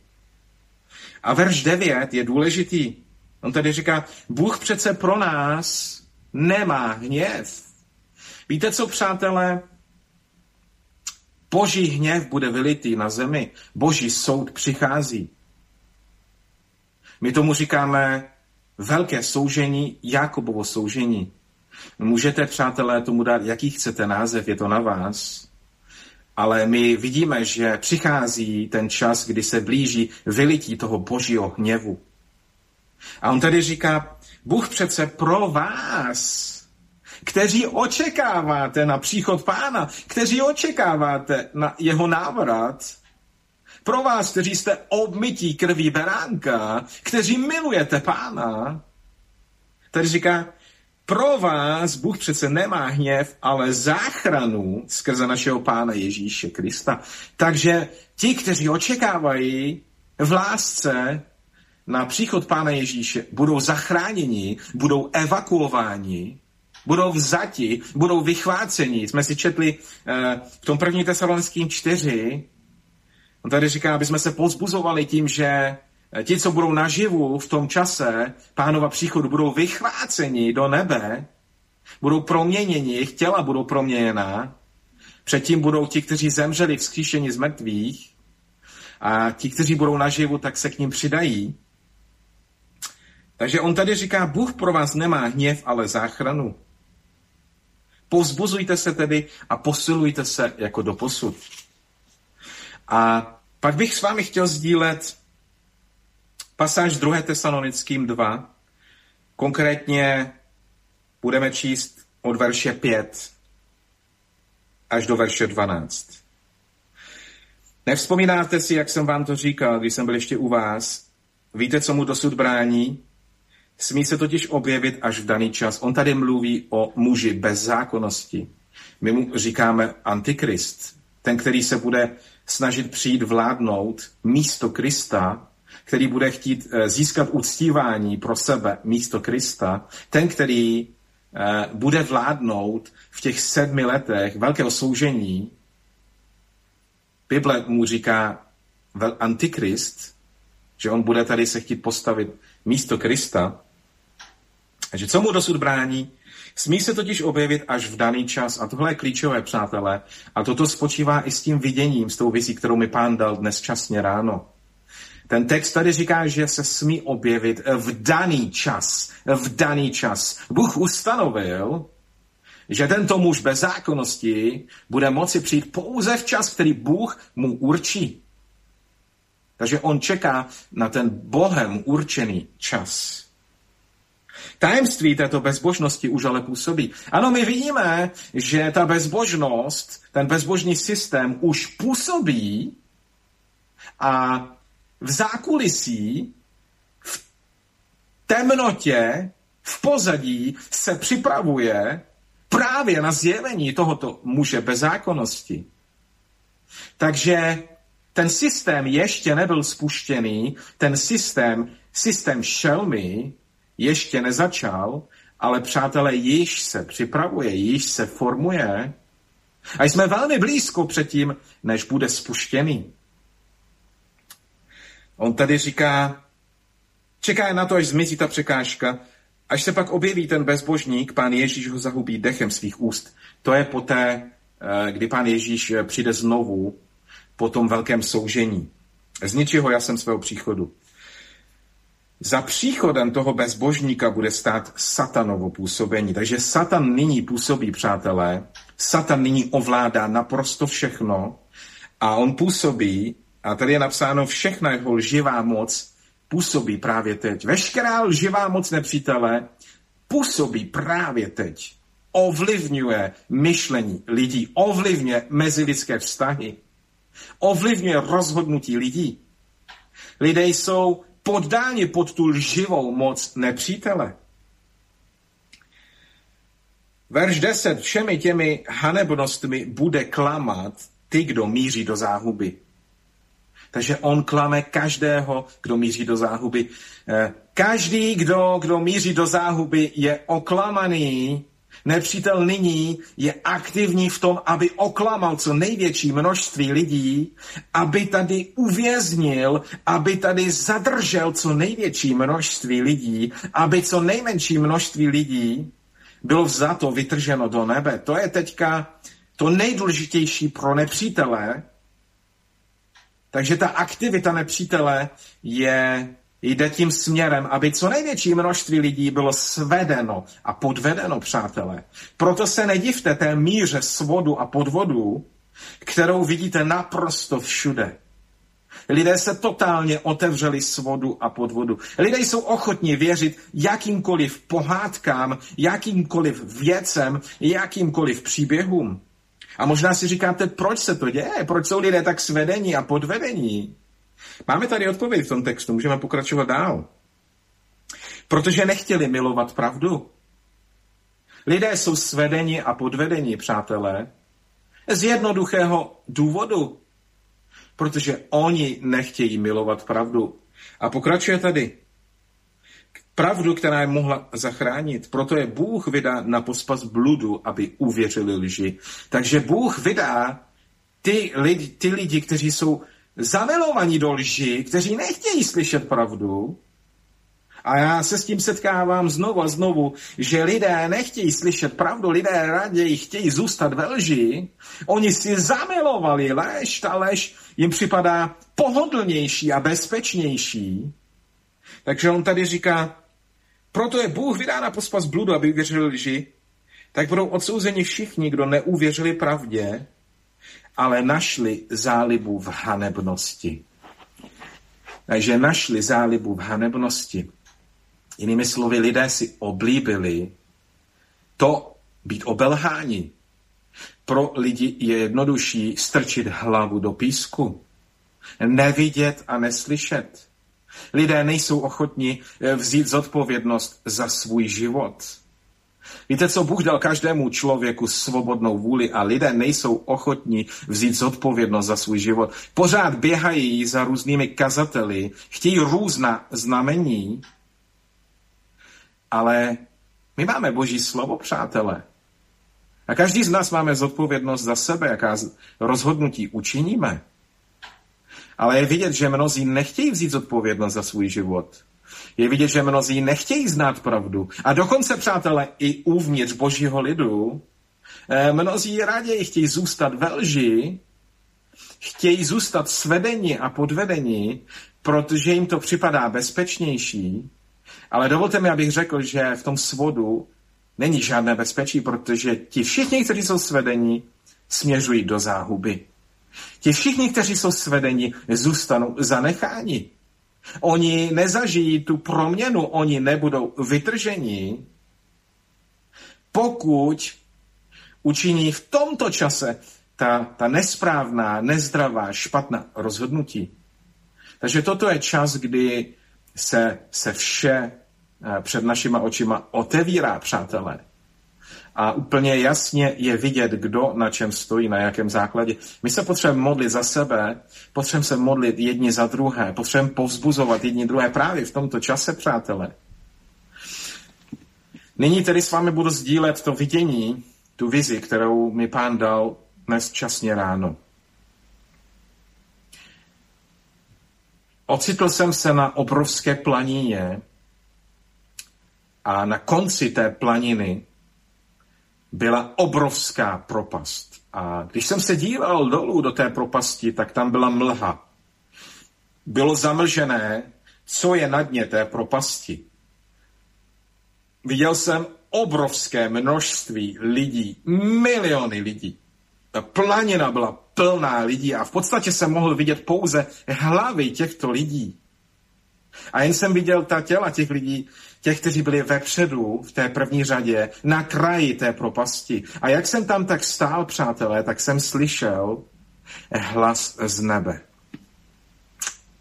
A verš 9 je důležitý. On tady říká, Bůh přece pro nás nemá hněv. Víte co, přátelé? Boží hněv bude vylitý na zemi. Boží soud přichází. My tomu říkáme velké soužení, Jakobovo soužení. Můžete, přátelé, tomu dát, jaký chcete název, je to na vás. Ale my vidíme, že přichází ten čas, kdy se blíží vylití toho božího hněvu. A on tady říká, Bůh přece pro vás, kteří očekáváte na příchod pána, kteří očekáváte na jeho návrat, pro vás, kteří jste obmytí krví beránka, kteří milujete pána, tady říká, pro vás Bůh přece nemá hněv, ale záchranu skrze našeho Pána Ježíše Krista. Takže ti, kteří očekávají v lásce na příchod Pána Ježíše, budou zachráněni, budou evakuováni, budou vzati, budou vychváceni. Jsme si četli uh, v tom první tesalonským čtyři, on tady říká, aby jsme se pozbuzovali tím, že Eh, ti, co budou naživu v tom čase pánova příchodu, budou vychváceni do nebe, budou proměněni, jejich těla budou proměněná, předtím budou ti, kteří zemřeli vzkříšení z mrtvých a ti, kteří budou naživu, tak se k ním přidají. Takže on tady říká, Bůh pro vás nemá hněv, ale záchranu. Povzbuzujte se tedy a posilujte se jako do posud. A pak bych s vámi chtěl sdílet Pasáž 2. Tesalonickým 2. Konkrétně budeme číst od verše 5 až do verše 12. Nevzpomínáte si, jak jsem vám to říkal, když jsem byl ještě u vás? Víte, co mu dosud brání? Smí se totiž objevit až v daný čas. On tady mluví o muži bez zákonnosti. My mu říkáme antikrist, ten, který se bude snažit přijít vládnout místo Krista který bude chtít eh, získat uctívání pro sebe místo Krista, ten, který eh, bude vládnout v těch sedmi letech velkého soužení, Bible mu říká antikrist, že on bude tady se chtít postavit místo Krista. A že co mu dosud brání? Smí se totiž objevit až v daný čas. A tohle je klíčové, přátelé. A toto spočívá i s tím viděním, s tou vizí, kterou mi pán dal dnes časně ráno. Ten text tady říká, že se smí objevit v daný čas. V daný čas. Bůh ustanovil, že tento muž bez zákonnosti bude moci přijít pouze v čas, který Bůh mu určí. Takže on čeká na ten Bohem určený čas. Tajemství této bezbožnosti už ale působí. Ano, my vidíme, že ta bezbožnost, ten bezbožný systém už působí A v zákulisí, v temnotě, v pozadí se připravuje právě na zjevení tohoto muže bezákonnosti. Takže ten systém ještě nebyl spuštěný, ten systém, systém šelmy ještě nezačal, ale přátelé, již se připravuje, již se formuje a jsme velmi blízko předtím, než bude spuštěný. On tady říká, čeká na to, až zmizí ta překážka, až se pak objeví ten bezbožník, pán Ježíš ho zahubí dechem svých úst. To je poté, eh, kdy pán Ježíš eh, přijde znovu po tom velkém soužení. Z ničeho já jsem svého příchodu. Za příchodem toho bezbožníka bude stát satanovo působení. Takže satan nyní působí, přátelé. Satan nyní ovládá naprosto všechno a on působí, a tady je napsáno, všechna jeho lživá moc působí právě teď. Veškerá lživá moc nepřítele působí právě teď. Ovlivňuje myšlení lidí, ovlivňuje mezilidské vztahy, ovlivňuje rozhodnutí lidí. Lidé jsou poddáni pod tu lživou moc nepřítele. Verš 10. Všemi těmi hanebnostmi bude klamat ty, kdo míří do záhuby. Takže on klame každého, kdo míří do záhuby. Eh, každý, kdo, kdo míří do záhuby, je oklamaný Nepřítel nyní je aktivní v tom, aby oklamal co největší množství lidí, aby tady uvěznil, aby tady zadržel co největší množství lidí, aby co nejmenší množství lidí bylo vzato, vytrženo do nebe. To je teďka to nejdůležitější pro nepřítele. Takže ta aktivita nepřítele je jde tím směrem, aby co největší množství lidí bylo svedeno a podvedeno, přátelé. Proto se nedivte té míře svodu a podvodu, kterou vidíte naprosto všude. Lidé se totálně otevřeli svodu a podvodu. Lidé jsou ochotní věřit jakýmkoliv pohádkám, jakýmkoliv věcem, jakýmkoliv příběhům. A možná si říkáte, proč se to děje? Proč jsou lidé tak svedení a podvedení? Máme tady odpověď v tom textu, můžeme pokračovat dál. Protože nechtěli milovat pravdu. Lidé jsou svedeni a podvedeni, přátelé, z jednoduchého důvodu. Protože oni nechtějí milovat pravdu. A pokračuje tady. Pravdu, která je mohla zachránit. Proto je Bůh vydá na pospas bludu, aby uvěřili lži. Takže Bůh vydá ty lidi, ty lidi kteří jsou zamilovaní do lži, kteří nechtějí slyšet pravdu. A já se s tím setkávám znovu a znovu, že lidé nechtějí slyšet pravdu, lidé raději chtějí zůstat ve lži. Oni si zamilovali lež, ta lež jim připadá pohodlnější a bezpečnější. Takže on tady říká, proto je Bůh vydá na pospas bludu, aby uvěřili lži, tak budou odsouzeni všichni, kdo neuvěřili pravdě, ale našli zálibu v hanebnosti. Takže našli zálibu v hanebnosti. Jinými slovy, lidé si oblíbili to být obelháni. Pro lidi je jednodušší strčit hlavu do písku, nevidět a neslyšet. Lidé nejsou ochotni vzít zodpovědnost za svůj život. Víte, co Bůh dal každému člověku svobodnou vůli a lidé nejsou ochotní vzít zodpovědnost za svůj život. Pořád běhají za různými kazateli, chtějí různá znamení, ale my máme Boží slovo, přátelé. A každý z nás máme zodpovědnost za sebe, jaká rozhodnutí učiníme. Ale je vidět, že mnozí nechtějí vzít zodpovědnost za svůj život. Je vidět, že mnozí nechtějí znát pravdu. A dokonce, přátelé, i uvnitř božího lidu, eh, mnozí raději chtějí zůstat ve lži, chtějí zůstat svedení a podvedení, protože jim to připadá bezpečnější. Ale dovolte mi, abych řekl, že v tom svodu není žádné bezpečí, protože ti všichni, kteří jsou svedení, směřují do záhuby. Ti všichni, kteří jsou svedení, zůstanou zanecháni. Oni nezažijí tu proměnu, oni nebudou vytržení, pokud učiní v tomto čase ta, ta nesprávná, nezdravá, špatná rozhodnutí. Takže toto je čas, kdy se, se vše eh, před našima očima otevírá, přátelé. A úplně jasně je vidět, kdo na čem stojí, na jakém základě. My se potřebujeme modlit za sebe, potřebujeme se modlit jedni za druhé, potřebujeme povzbuzovat jedni druhé právě v tomto čase, přátelé. Nyní tedy s vámi budu sdílet to vidění, tu vizi, kterou mi pán dal dnes časně ráno. Ocitl jsem se na obrovské planině a na konci té planiny byla obrovská propast. A když jsem se díval dolů do té propasti, tak tam byla mlha. Bylo zamlžené, co je na dně té propasti. Viděl jsem obrovské množství lidí, miliony lidí. Ta planina byla plná lidí a v podstatě jsem mohl vidět pouze hlavy těchto lidí. A jen jsem viděl ta těla těch lidí, těch, kteří byli vepředu v té první řadě, na kraji té propasti. A jak jsem tam tak stál, přátelé, tak jsem slyšel hlas z nebe.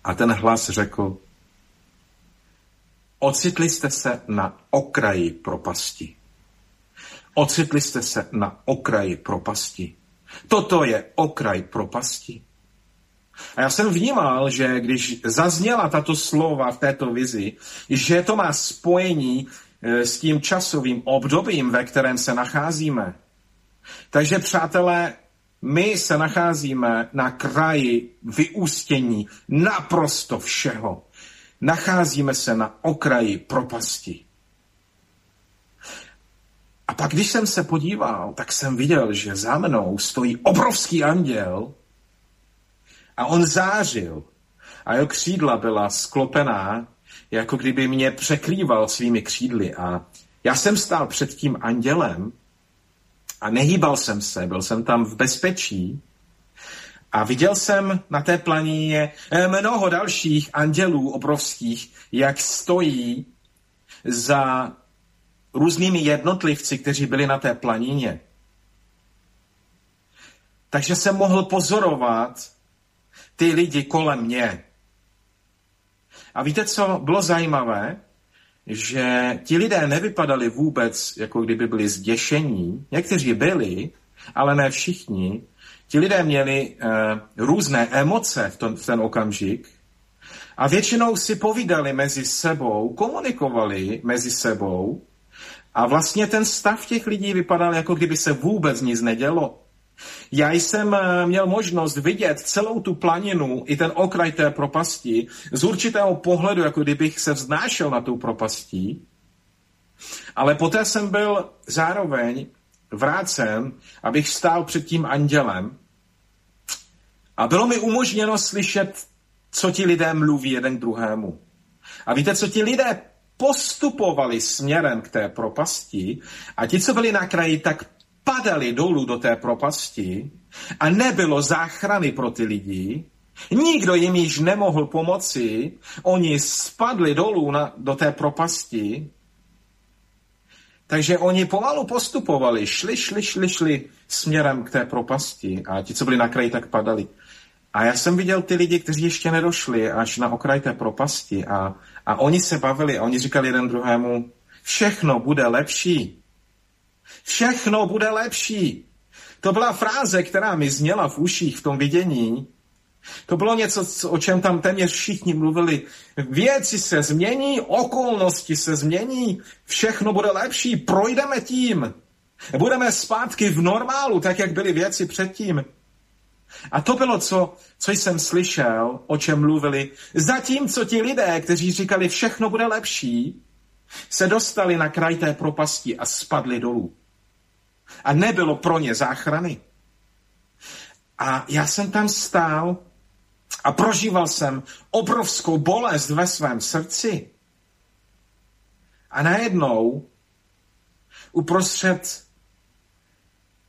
A ten hlas řekl, ocitli jste se na okraji propasti. Ocitli jste se na okraji propasti. Toto je okraj propasti. A já jsem vnímal, že když zazněla tato slova v této vizi, že to má spojení e, s tím časovým obdobím, ve kterém se nacházíme. Takže, přátelé, my se nacházíme na kraji vyústění naprosto všeho. Nacházíme se na okraji propasti. A pak, když jsem se podíval, tak jsem viděl, že za mnou stojí obrovský anděl a on zářil. A jeho křídla byla sklopená, jako kdyby mě překrýval svými křídly. A já jsem stál před tím andělem a nehýbal jsem se, byl jsem tam v bezpečí. A viděl jsem na té planině mnoho dalších andělů obrovských, jak stojí za různými jednotlivci, kteří byli na té planině. Takže jsem mohl pozorovat ty lidi kolem mě. A víte, co bylo zajímavé? Že ti lidé nevypadali vůbec, jako kdyby byli zděšení. Někteří byli, ale ne všichni. Ti lidé měli uh, různé emoce v, ton, v ten okamžik a většinou si povídali mezi sebou, komunikovali mezi sebou a vlastně ten stav těch lidí vypadal, jako kdyby se vůbec nic nedělo. Já jsem eh, měl možnost vidět celou tu planinu i ten okraj té propasti z určitého pohledu, jako kdybych se vznášel na tu propastí. Ale poté jsem byl zároveň vrácen, abych stál před tím andělem a bylo mi umožněno slyšet, co ti lidé mluví jeden k druhému. A víte, co ti lidé postupovali směrem k té propasti a ti, co byli na kraji, tak padali dolů do té propasti a nebylo záchrany pro ty lidi, nikdo jim již nemohl pomoci, oni spadli dolů na, do té propasti, takže oni pomalu postupovali, šli, šli, šli, šli směrem k té propasti a ti, co byli na kraji, tak padali. A já jsem viděl ty lidi, kteří ještě nedošli až na okraj té propasti a, a oni se bavili a oni říkali jeden druhému, všechno bude lepší. Všechno bude lepší. To byla fráze, která mi zněla v uších v tom vidění. To bylo něco, o čem tam téměř všichni mluvili. Věci se změní, okolnosti se změní, všechno bude lepší, projdeme tím. Budeme zpátky v normálu, tak jak byly věci předtím. A to bylo, co, co jsem slyšel, o čem mluvili. Zatímco ti lidé, kteří říkali, všechno bude lepší, se dostali na kraj té propasti a spadli dolů. A nebylo pro ně záchrany. A já jsem tam stál a prožíval jsem obrovskou bolest ve svém srdci. A najednou uprostřed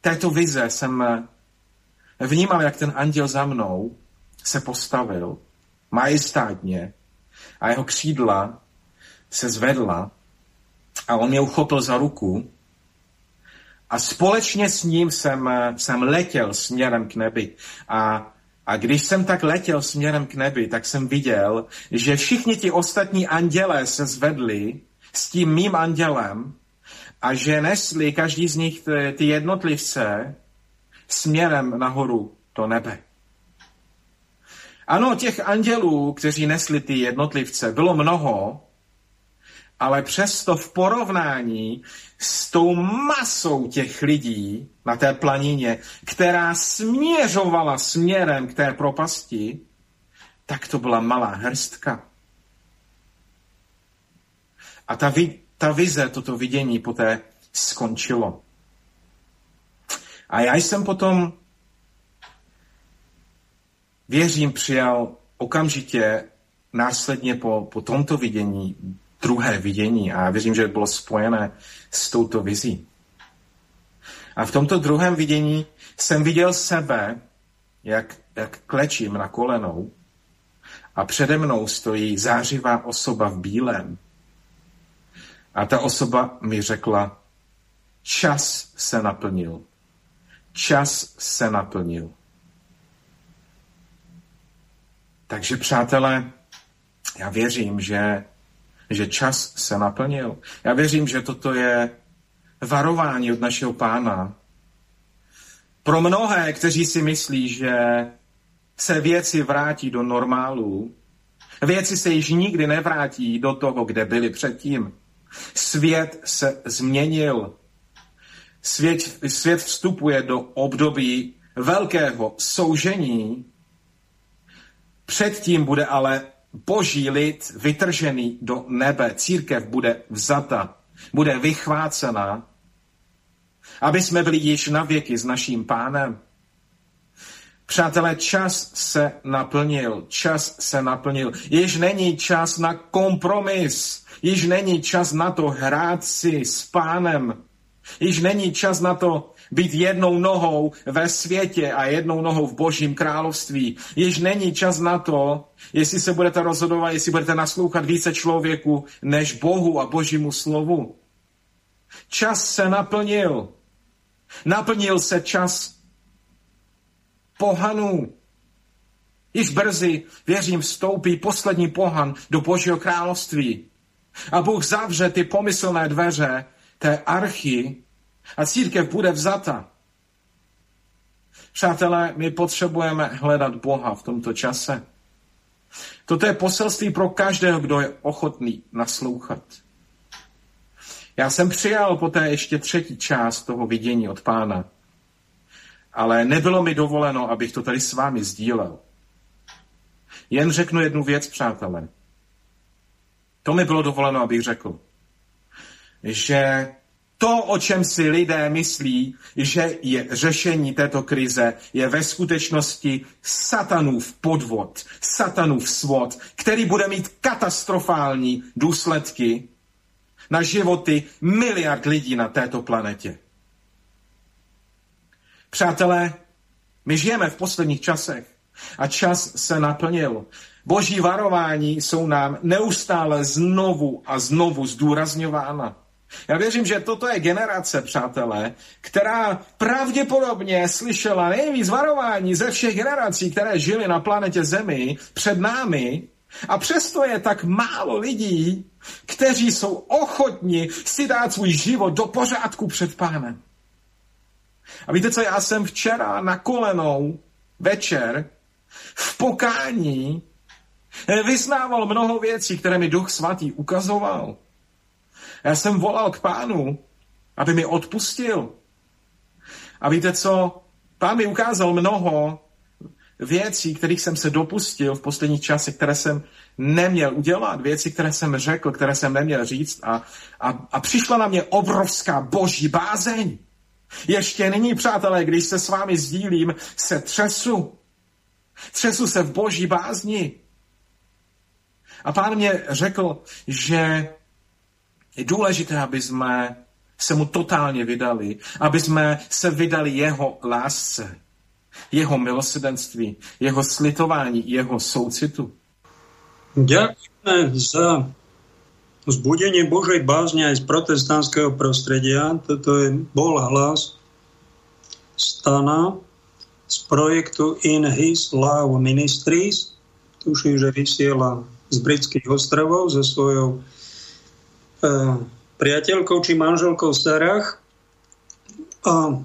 této vize jsem vnímal, jak ten anděl za mnou se postavil majestátně a jeho křídla se zvedla a on mě uchopil za ruku a společně s ním jsem, jsem letěl směrem k nebi. A A když jsem tak letěl směrem k nebi, tak jsem viděl, že všichni ti ostatní andělé se zvedli s tím mým andělem a že nesli každý z nich ty jednotlivce směrem nahoru do nebe. Ano, těch andělů, kteří nesli ty jednotlivce, bylo mnoho, ale přesto v porovnání s tou masou těch lidí na té planině, která směřovala směrem k té propasti, tak to byla malá hrstka. A ta, vi, ta vize, toto vidění poté skončilo. A já jsem potom, věřím, přijal okamžitě následně po, po tomto vidění druhé vidění a věřím, že bylo spojené s touto vizí. A v tomto druhém vidění jsem viděl sebe, jak, jak klečím na kolenou a přede mnou stojí zářivá osoba v bílém. A ta osoba mi řekla, čas se naplnil. Čas se naplnil. Takže přátelé, já věřím, že že čas se naplnil. Já věřím, že toto je varování od našeho pána. Pro mnohé, kteří si myslí, že se věci vrátí do normálu, věci se již nikdy nevrátí do toho, kde byly předtím. Svět se změnil. Svět, svět vstupuje do období velkého soužení. Předtím bude ale boží lid vytržený do nebe, církev bude vzata, bude vychvácená, aby jsme byli již na věky s naším pánem. Přátelé, čas se naplnil, čas se naplnil. Již není čas na kompromis, již není čas na to hrát si s pánem, již není čas na to být jednou nohou ve světě a jednou nohou v božím království. Již není čas na to, jestli se budete rozhodovat, jestli budete naslouchat více člověku než Bohu a božímu slovu. Čas se naplnil. Naplnil se čas pohanů. Již brzy, věřím, vstoupí poslední pohan do Božího království. A Bůh zavře ty pomyslné dveře té archy a církev bude vzata. Přátelé, my potřebujeme hledat Boha v tomto čase. Toto je poselství pro každého, kdo je ochotný naslouchat. Já jsem přijal poté ještě třetí část toho vidění od pána, ale nebylo mi dovoleno, abych to tady s vámi sdílel. Jen řeknu jednu věc, přátelé. To mi bylo dovoleno, abych řekl, že to, o čem si lidé myslí, že je řešení této krize, je ve skutečnosti satanův podvod, satanův svod, který bude mít katastrofální důsledky na životy miliard lidí na této planetě. Přátelé, my žijeme v posledních časech a čas se naplnil. Boží varování jsou nám neustále znovu a znovu zdůrazňována. Já věřím, že toto je generace, přátelé, která pravděpodobně slyšela nejvíc varování ze všech generací, které žily na planetě Zemi před námi, a přesto je tak málo lidí, kteří jsou ochotni si dát svůj život do pořádku před pánem. A víte co, já jsem včera na kolenou večer v pokání vyznával mnoho věcí, které mi Duch Svatý ukazoval. Já jsem volal k pánu, aby mi odpustil. A víte co? Pán mi ukázal mnoho věcí, kterých jsem se dopustil v posledních časech, které jsem neměl udělat, věci, které jsem řekl, které jsem neměl říct a, a, a přišla na mě obrovská boží bázeň. Ještě nyní, přátelé, když se s vámi sdílím, se třesu. Třesu se v boží bázni. A pán mě řekl, že je důležité, aby jsme se mu totálně vydali, aby jsme se vydali jeho lásce, jeho milosedenství, jeho slitování, jeho soucitu. Ďakujeme za vzbudenie Božej bázne aj z protestantského prostredia. Toto je, bol hlas Stana z projektu In His Love Ministries. Tuším, že vysiela z britských ostrovov so svojou priateľkou či manželkou Sarah. A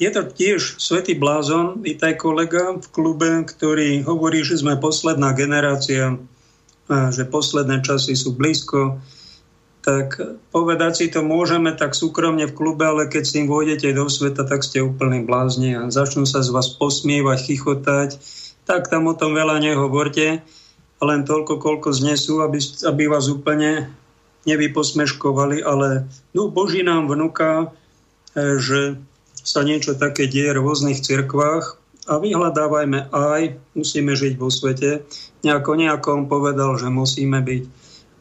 je to tiež Svetý Blázon, vítaj kolega v klube, ktorý hovorí, že sme posledná generácia, že posledné časy sú blízko tak povedať si to môžeme tak súkromne v klube, ale keď s tým vôjdete do sveta, tak ste úplný blázni a začnú sa z vás posmievať, chichotať, tak tam o tom veľa nehovorte, len toľko, koľko znesú, aby, aby vás úplne nevyposmeškovali, ale no, Boží nám vnúka, e, že sa niečo také deje v rôznych cirkvách a vyhľadávajme aj, musíme žiť vo svete. Nejako, nejako povedal, že musíme byť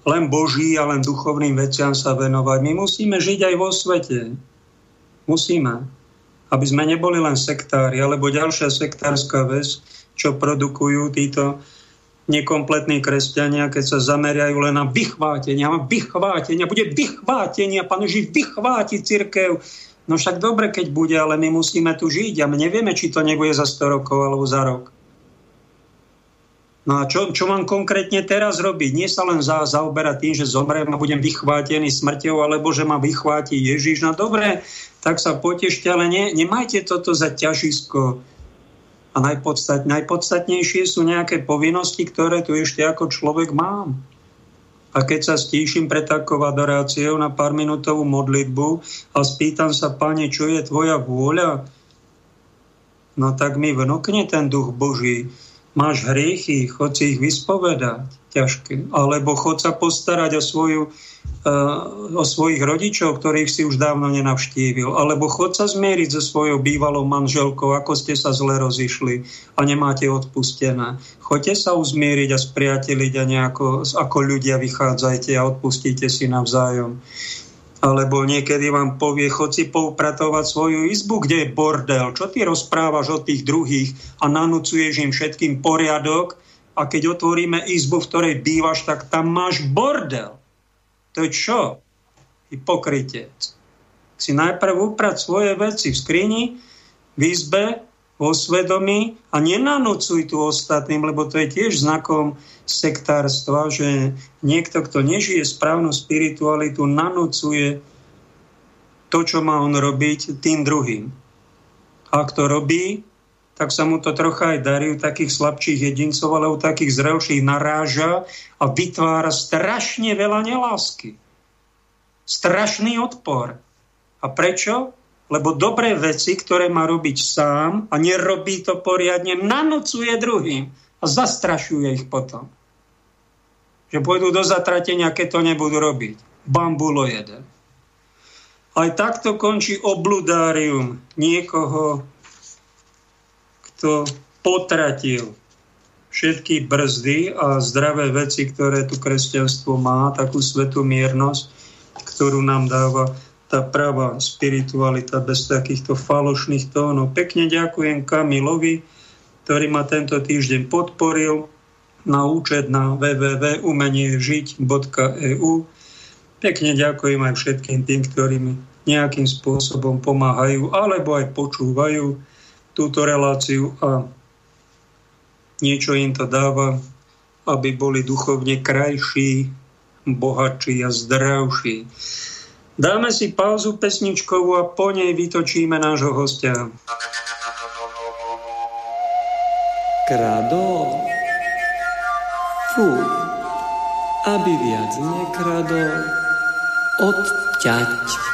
len Boží a len duchovným veciam sa venovať. My musíme žiť aj vo svete. Musíme. Aby sme neboli len sektári, alebo ďalšia sektárska vec, čo produkujú títo nekompletní kresťania, keď sa zameriajú len na vychvátenia, vychvátenia, bude vychvátenia, pán Ježiš vychváti církev. No však dobre, keď bude, ale my musíme tu žiť a my nevieme, či to nebude za 100 rokov alebo za rok. No a čo, čo mám konkrétne teraz robiť? Nie sa len za, zaoberať tým, že zomrem a budem vychvátený smrťou, alebo že ma vychváti Ježiš. No dobre, tak sa potešte, ale ne, nemajte toto za ťažisko. A najpodstat, najpodstatnejšie sú nejaké povinnosti, ktoré tu ešte ako človek mám. A keď sa stíšim pred takou adoráciou na pár minútovú modlitbu a spýtam sa, Pane, čo je tvoja vôľa? No tak mi vnúkne ten duch Boží máš hriechy, chod si ich vyspovedať, ťažké. Alebo chod sa postarať o, svoju, o svojich rodičov, ktorých si už dávno nenavštívil. Alebo chod sa zmieriť so svojou bývalou manželkou, ako ste sa zle rozišli a nemáte odpustené. Choďte sa uzmieriť a spriateliť a nejako ako ľudia vychádzajte a odpustíte si navzájom alebo niekedy vám povie, chod si poupratovať svoju izbu, kde je bordel. Čo ty rozprávaš o tých druhých a nanúcuješ im všetkým poriadok a keď otvoríme izbu, v ktorej bývaš, tak tam máš bordel. To je čo? Hypokritec. Si najprv uprať svoje veci v skrini, v izbe, vo svedomí a nenanúcuj tu ostatným, lebo to je tiež znakom sektárstva, že niekto, kto nežije správnu spiritualitu, nanúcuje to, čo má on robiť tým druhým. Ak to robí, tak sa mu to trocha aj darí u takých slabších jedincov, ale u takých zrelších naráža a vytvára strašne veľa nelásky. Strašný odpor. A prečo? Lebo dobré veci, ktoré má robiť sám a nerobí to poriadne, nanocuje druhým a zastrašuje ich potom že pôjdu do zatratenia, keď to nebudú robiť. Bambulo jeden. Aj takto končí obludárium niekoho, kto potratil všetky brzdy a zdravé veci, ktoré tu kresťanstvo má, takú svetú miernosť, ktorú nám dáva tá pravá spiritualita bez takýchto falošných tónov. Pekne ďakujem Kamilovi, ktorý ma tento týždeň podporil na účet na www.umeniežiť.eu. Pekne ďakujem aj všetkým tým, ktorí mi nejakým spôsobom pomáhajú alebo aj počúvajú túto reláciu a niečo im to dáva, aby boli duchovne krajší, bohatší a zdravší. Dáme si pauzu pesničkovú a po nej vytočíme nášho hostia. Krado Fú, aby viac nekradol, odťať.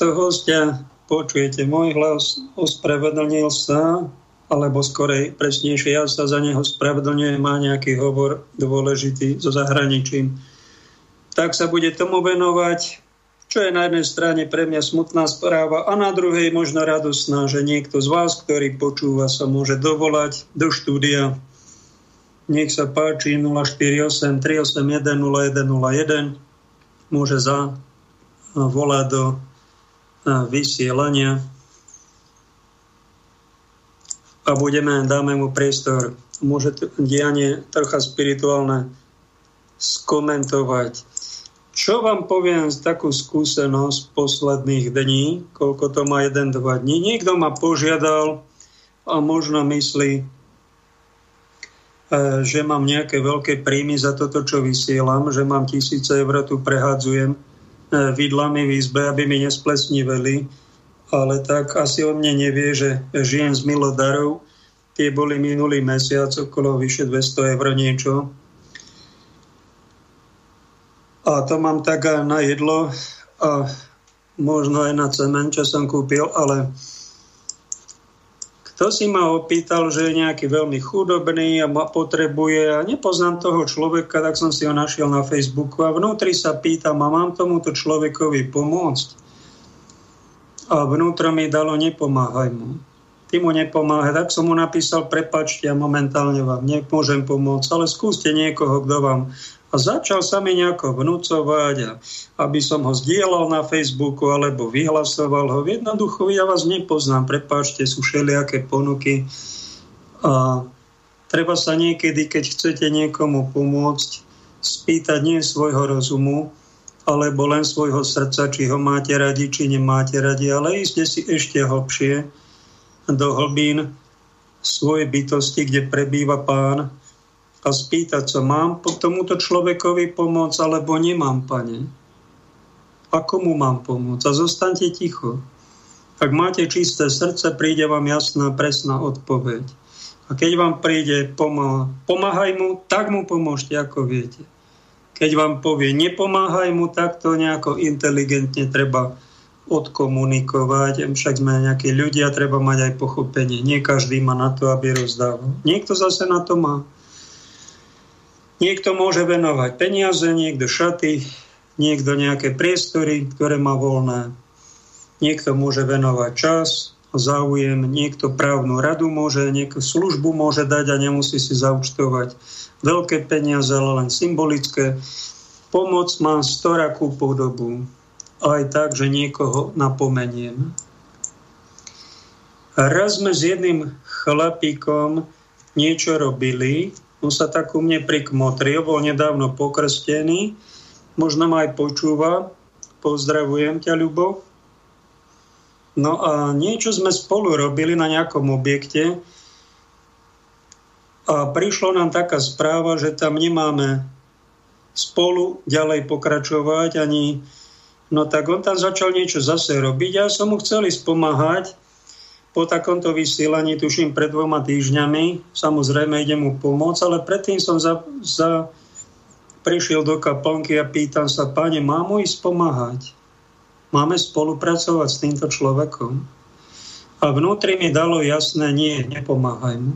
Miesto hostia počujete môj hlas, ospravedlnil sa, alebo skorej presnejšie, ja sa za neho spravedlňujem, má nejaký hovor dôležitý so zahraničím. Tak sa bude tomu venovať, čo je na jednej strane pre mňa smutná správa a na druhej možno radosná, že niekto z vás, ktorý počúva, sa môže dovolať do štúdia. Nech sa páči 048 381 0101 môže za volať do vysielania a budeme, dáme mu priestor. Môže dianie trocha spirituálne skomentovať. Čo vám poviem z takú skúsenosť posledných dní, koľko to má 1-2 dní. Niekto ma požiadal a možno myslí, e, že mám nejaké veľké príjmy za toto, čo vysielam, že mám tisíce eur, tu prehádzujem vidlami v izbe, aby mi nesplesniveli, ale tak asi o mne nevie, že žijem z milodarov. Tie boli minulý mesiac okolo vyše 200 eur niečo. A to mám tak na jedlo a možno aj na cement, čo som kúpil, ale to si ma opýtal, že je nejaký veľmi chudobný a potrebuje a nepoznám toho človeka, tak som si ho našiel na Facebooku a vnútri sa pýtam, a mám tomuto človekovi pomôcť? A vnútro mi dalo, nepomáhaj mu. Ty mu nepomáhaj. Tak som mu napísal, prepačte, ja momentálne vám nemôžem pomôcť, ale skúste niekoho, kto vám a začal sa mi nejako vnúcovať, a aby som ho zdieľal na Facebooku alebo vyhlasoval ho. Jednoducho, ja vás nepoznám, prepáčte, sú všelijaké ponuky. A treba sa niekedy, keď chcete niekomu pomôcť, spýtať nie svojho rozumu, alebo len svojho srdca, či ho máte radi, či nemáte radi, ale ísť si ešte hlbšie do hlbín svojej bytosti, kde prebýva pán a spýtať sa, mám po tomuto človekovi pomôcť, alebo nemám, pane? A komu mám pomôcť? A zostaňte ticho. Ak máte čisté srdce, príde vám jasná, presná odpoveď. A keď vám príde pomá, pomáhaj mu, tak mu pomôžte, ako viete. Keď vám povie nepomáhaj mu, tak to nejako inteligentne treba odkomunikovať. Však sme nejakí ľudia, treba mať aj pochopenie. Nie každý má na to, aby rozdával. Niekto zase na to má. Niekto môže venovať peniaze, niekto šaty, niekto nejaké priestory, ktoré má voľné. Niekto môže venovať čas, záujem, niekto právnu radu môže, niekto službu môže dať a nemusí si zaučtovať veľké peniaze, ale len symbolické. Pomoc má storakú podobu. Aj tak, že niekoho napomeniem. Raz sme s jedným chlapíkom niečo robili, on sa tak u mne prikmotril, bol nedávno pokrstený, možno ma aj počúva. Pozdravujem ťa, Ľubo. No a niečo sme spolu robili na nejakom objekte a prišlo nám taká správa, že tam nemáme spolu ďalej pokračovať ani... No tak on tam začal niečo zase robiť. Ja som mu chcel ísť pomáhať, po takomto vysielaní, tuším pred dvoma týždňami, samozrejme ide mu pomôcť, ale predtým som za, za, prišiel do kaplnky a pýtam sa, páne, mám mu ísť pomáhať? Máme spolupracovať s týmto človekom? A vnútri mi dalo jasné, nie, nepomáhaj mu.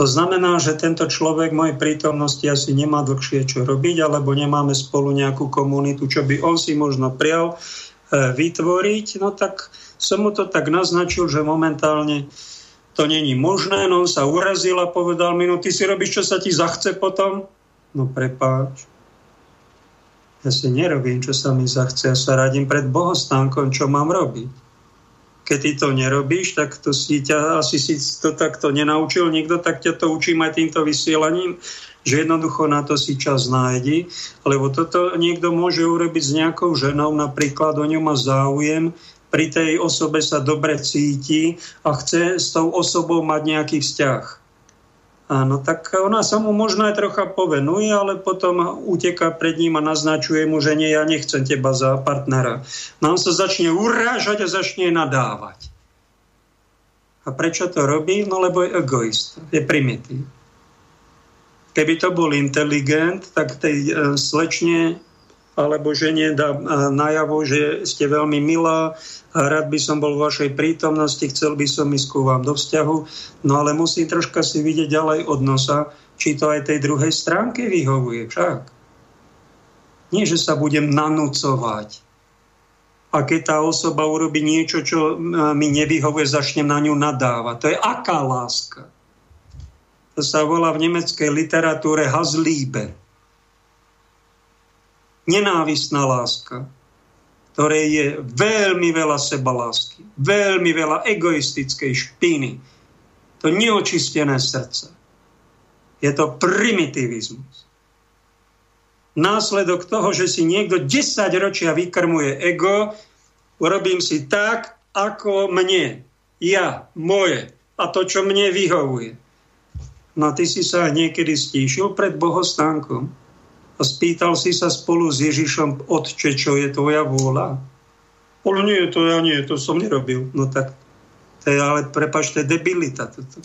To znamená, že tento človek mojej prítomnosti asi nemá dlhšie čo robiť, alebo nemáme spolu nejakú komunitu, čo by on si možno prial e, vytvoriť, no tak som mu to tak naznačil, že momentálne to není možné, no on sa urazil a povedal mi, no ty si robíš, čo sa ti zachce potom? No prepáč. Ja si nerobím, čo sa mi zachce. Ja sa radím pred bohostánkom, čo mám robiť. Keď ty to nerobíš, tak to si ťa, asi si to takto nenaučil nikto, tak ťa to učím aj týmto vysielaním, že jednoducho na to si čas nájdi, lebo toto niekto môže urobiť s nejakou ženou, napríklad o ňu má záujem, pri tej osobe sa dobre cíti a chce s tou osobou mať nejaký vzťah. Áno, tak ona sa mu možno aj trocha povenuje, ale potom uteká pred ním a naznačuje mu, že nie, ja nechcem teba za partnera. No on sa začne urážať a začne nadávať. A prečo to robí? No lebo je egoist, je primitív. Keby to bol inteligent, tak tej e, slečne alebo žene dá najavo, že ste veľmi milá a rád by som bol v vašej prítomnosti, chcel by som ísť ku vám do vzťahu, no ale musím troška si vidieť ďalej od nosa, či to aj tej druhej stránke vyhovuje však. Nie, že sa budem nanúcovať. A keď tá osoba urobí niečo, čo mi nevyhovuje, začnem na ňu nadávať. To je aká láska? To sa volá v nemeckej literatúre Hazliebe nenávistná láska, ktorej je veľmi veľa sebalásky, veľmi veľa egoistickej špiny, to neočistené srdce. Je to primitivizmus. Následok toho, že si niekto 10 ročia vykrmuje ego, urobím si tak, ako mne, ja, moje a to, čo mne vyhovuje. No ty si sa niekedy stíšil pred bohostánkom a spýtal si sa spolu s Ježišom, otče, čo je tvoja vôľa? Ale nie, to ja nie, to som nerobil. No tak, to je ale, prepačte, debilita. Toto.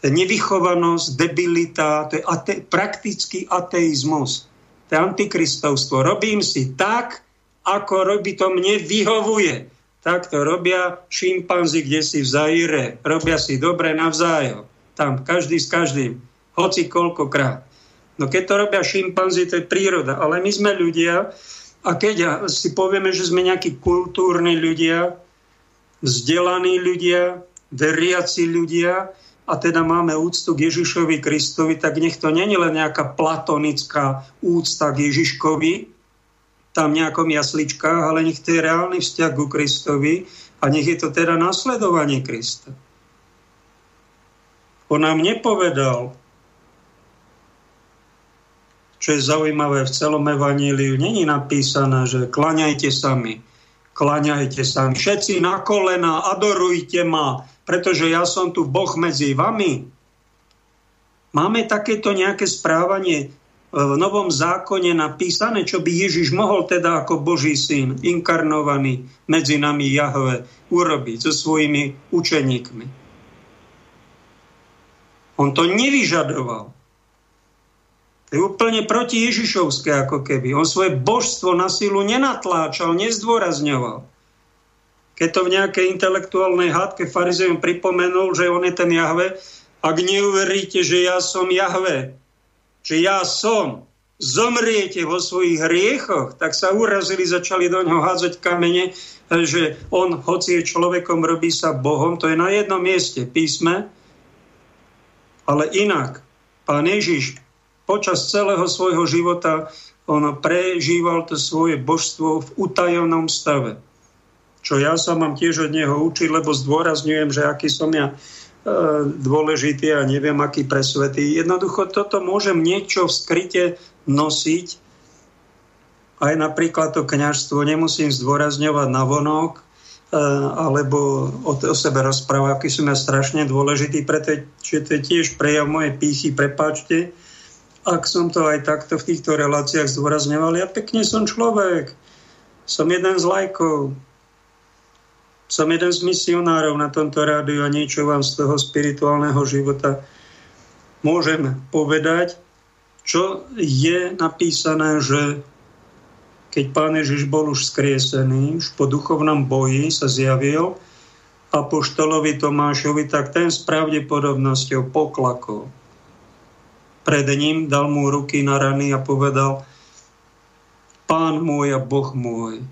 To je nevychovanosť, debilita, to je ate, praktický ateizmus. To je antikristovstvo. Robím si tak, ako robí to mne vyhovuje. Tak to robia šimpanzi, kde si v Zaire. Robia si dobre navzájom. Tam každý s každým. Hoci koľkokrát. No keď to robia šimpanzi, to je príroda. Ale my sme ľudia a keď si povieme, že sme nejakí kultúrni ľudia, vzdelaní ľudia, veriaci ľudia a teda máme úctu k Ježišovi Kristovi, tak nech to není len nejaká platonická úcta k Ježiškovi, tam nejakom jasličkách, ale nech to je reálny vzťah ku Kristovi a nech je to teda nasledovanie Krista. On nám nepovedal, čo je zaujímavé v celom evaníliu, není napísané, že klaňajte sa mi, klaňajte sa mi, všetci na kolena, adorujte ma, pretože ja som tu Boh medzi vami. Máme takéto nejaké správanie v Novom zákone napísané, čo by Ježiš mohol teda ako Boží syn, inkarnovaný medzi nami Jahve, urobiť so svojimi učeníkmi. On to nevyžadoval. To je úplne proti Ježišovské ako keby. On svoje božstvo na silu nenatláčal, nezdôrazňoval. Keď to v nejakej intelektuálnej hádke farizejom pripomenul, že on je ten Jahve, ak neuveríte, že ja som Jahve, že ja som, zomriete vo svojich hriechoch, tak sa urazili, začali do ňoho hádzať kamene, že on, hoci je človekom, robí sa Bohom. To je na jednom mieste písme, ale inak. Pán Ježiš počas celého svojho života on prežíval to svoje božstvo v utajenom stave. Čo ja sa mám tiež od neho učiť, lebo zdôrazňujem, že aký som ja e, dôležitý a neviem, aký presvetý. Jednoducho toto môžem niečo v skryte nosiť, aj napríklad to kňažstvo nemusím zdôrazňovať na vonok, e, alebo o, o sebe rozprávať, aký som ja strašne dôležitý, pretože to je tiež prejav mojej píchy, prepáčte, ak som to aj takto v týchto reláciách zdôrazňoval, ja pekne som človek, som jeden z lajkov, som jeden z misionárov na tomto rádiu a niečo vám z toho spirituálneho života môžem povedať, čo je napísané, že keď pán Ježiš bol už skriesený, už po duchovnom boji sa zjavil apoštolovi Tomášovi, tak ten s pravdepodobnosťou poklakol pred ním, dal mu ruky na rany a povedal Pán môj a Boh môj.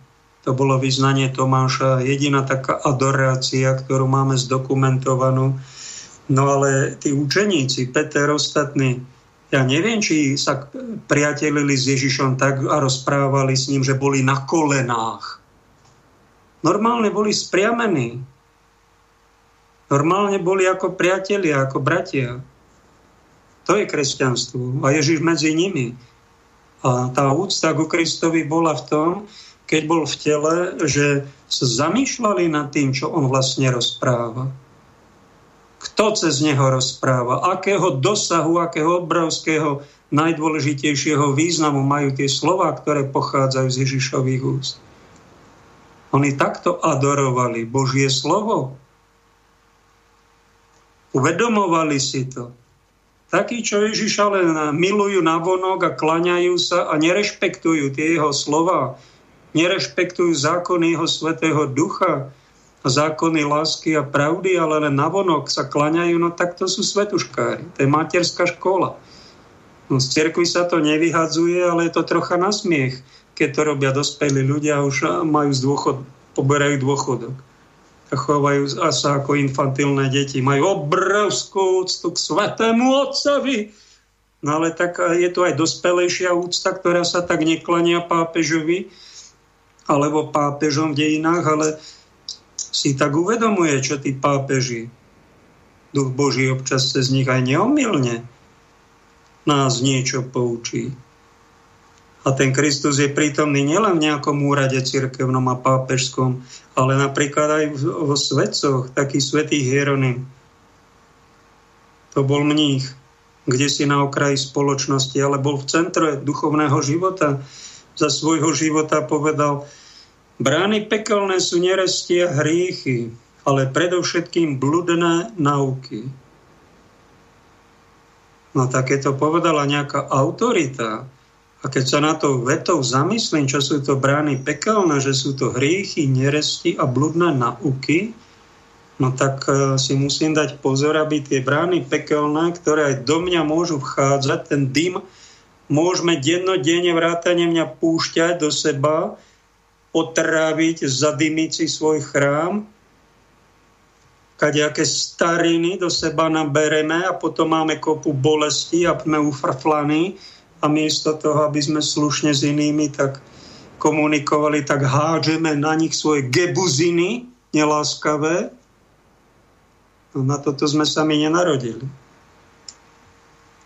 To bolo vyznanie Tomáša, jediná taká adorácia, ktorú máme zdokumentovanú. No ale tí učeníci, Peter ostatní, ja neviem, či sa priatelili s Ježišom tak a rozprávali s ním, že boli na kolenách. Normálne boli spriamení. Normálne boli ako priatelia, ako bratia. To je kresťanstvo. A Ježiš medzi nimi. A tá úcta ku Kristovi bola v tom, keď bol v tele, že sa zamýšľali nad tým, čo on vlastne rozpráva. Kto cez neho rozpráva, akého dosahu, akého obrovského, najdôležitejšieho významu majú tie slova, ktoré pochádzajú z Ježišových úst. Oni takto adorovali Božie slovo. Uvedomovali si to Takí, čo Ježiša len milujú na vonok a klaňajú sa a nerešpektujú tie jeho slova, nerešpektujú zákony jeho svetého ducha, zákony lásky a pravdy, ale len navonok sa klaňajú, no tak to sú svetuškári. To je materská škola. No, z cerkvy sa to nevyhadzuje, ale je to trocha na smiech, keď to robia dospelí ľudia a už majú z dôchod, poberajú dôchodok chovajú sa ako infantilné deti. Majú obrovskú úctu k svetému otcovi. No ale tak je to aj dospelejšia úcta, ktorá sa tak neklania pápežovi alebo pápežom v dejinách, ale si tak uvedomuje, čo tí pápeži, duch Boží občas cez nich aj neomilne nás niečo poučí. A ten Kristus je prítomný nielen v nejakom úrade cirkevnom a pápežskom, ale napríklad aj vo svetcoch, taký svetý Hieronym. To bol mních, kde si na okraji spoločnosti, ale bol v centre duchovného života. Za svojho života povedal, Brány pekelné sú nerestia hriechy, ale predovšetkým bludné nauky. No tak keď to povedala nejaká autorita, a keď sa na to vetou zamyslím, čo sú to brány pekelné, že sú to hriechy, neresti a bludné nauky, no tak e, si musím dať pozor, aby tie brány pekelné, ktoré aj do mňa môžu vchádzať, ten dym môžeme dennodenne vrátane mňa púšťať do seba, otráviť, zadymiť si svoj chrám, kadejaké stariny do seba nabereme a potom máme kopu bolesti a sme ufrflaní a miesto toho, aby sme slušne s inými tak komunikovali, tak hádžeme na nich svoje gebuziny neláskavé. No na toto sme sami nenarodili.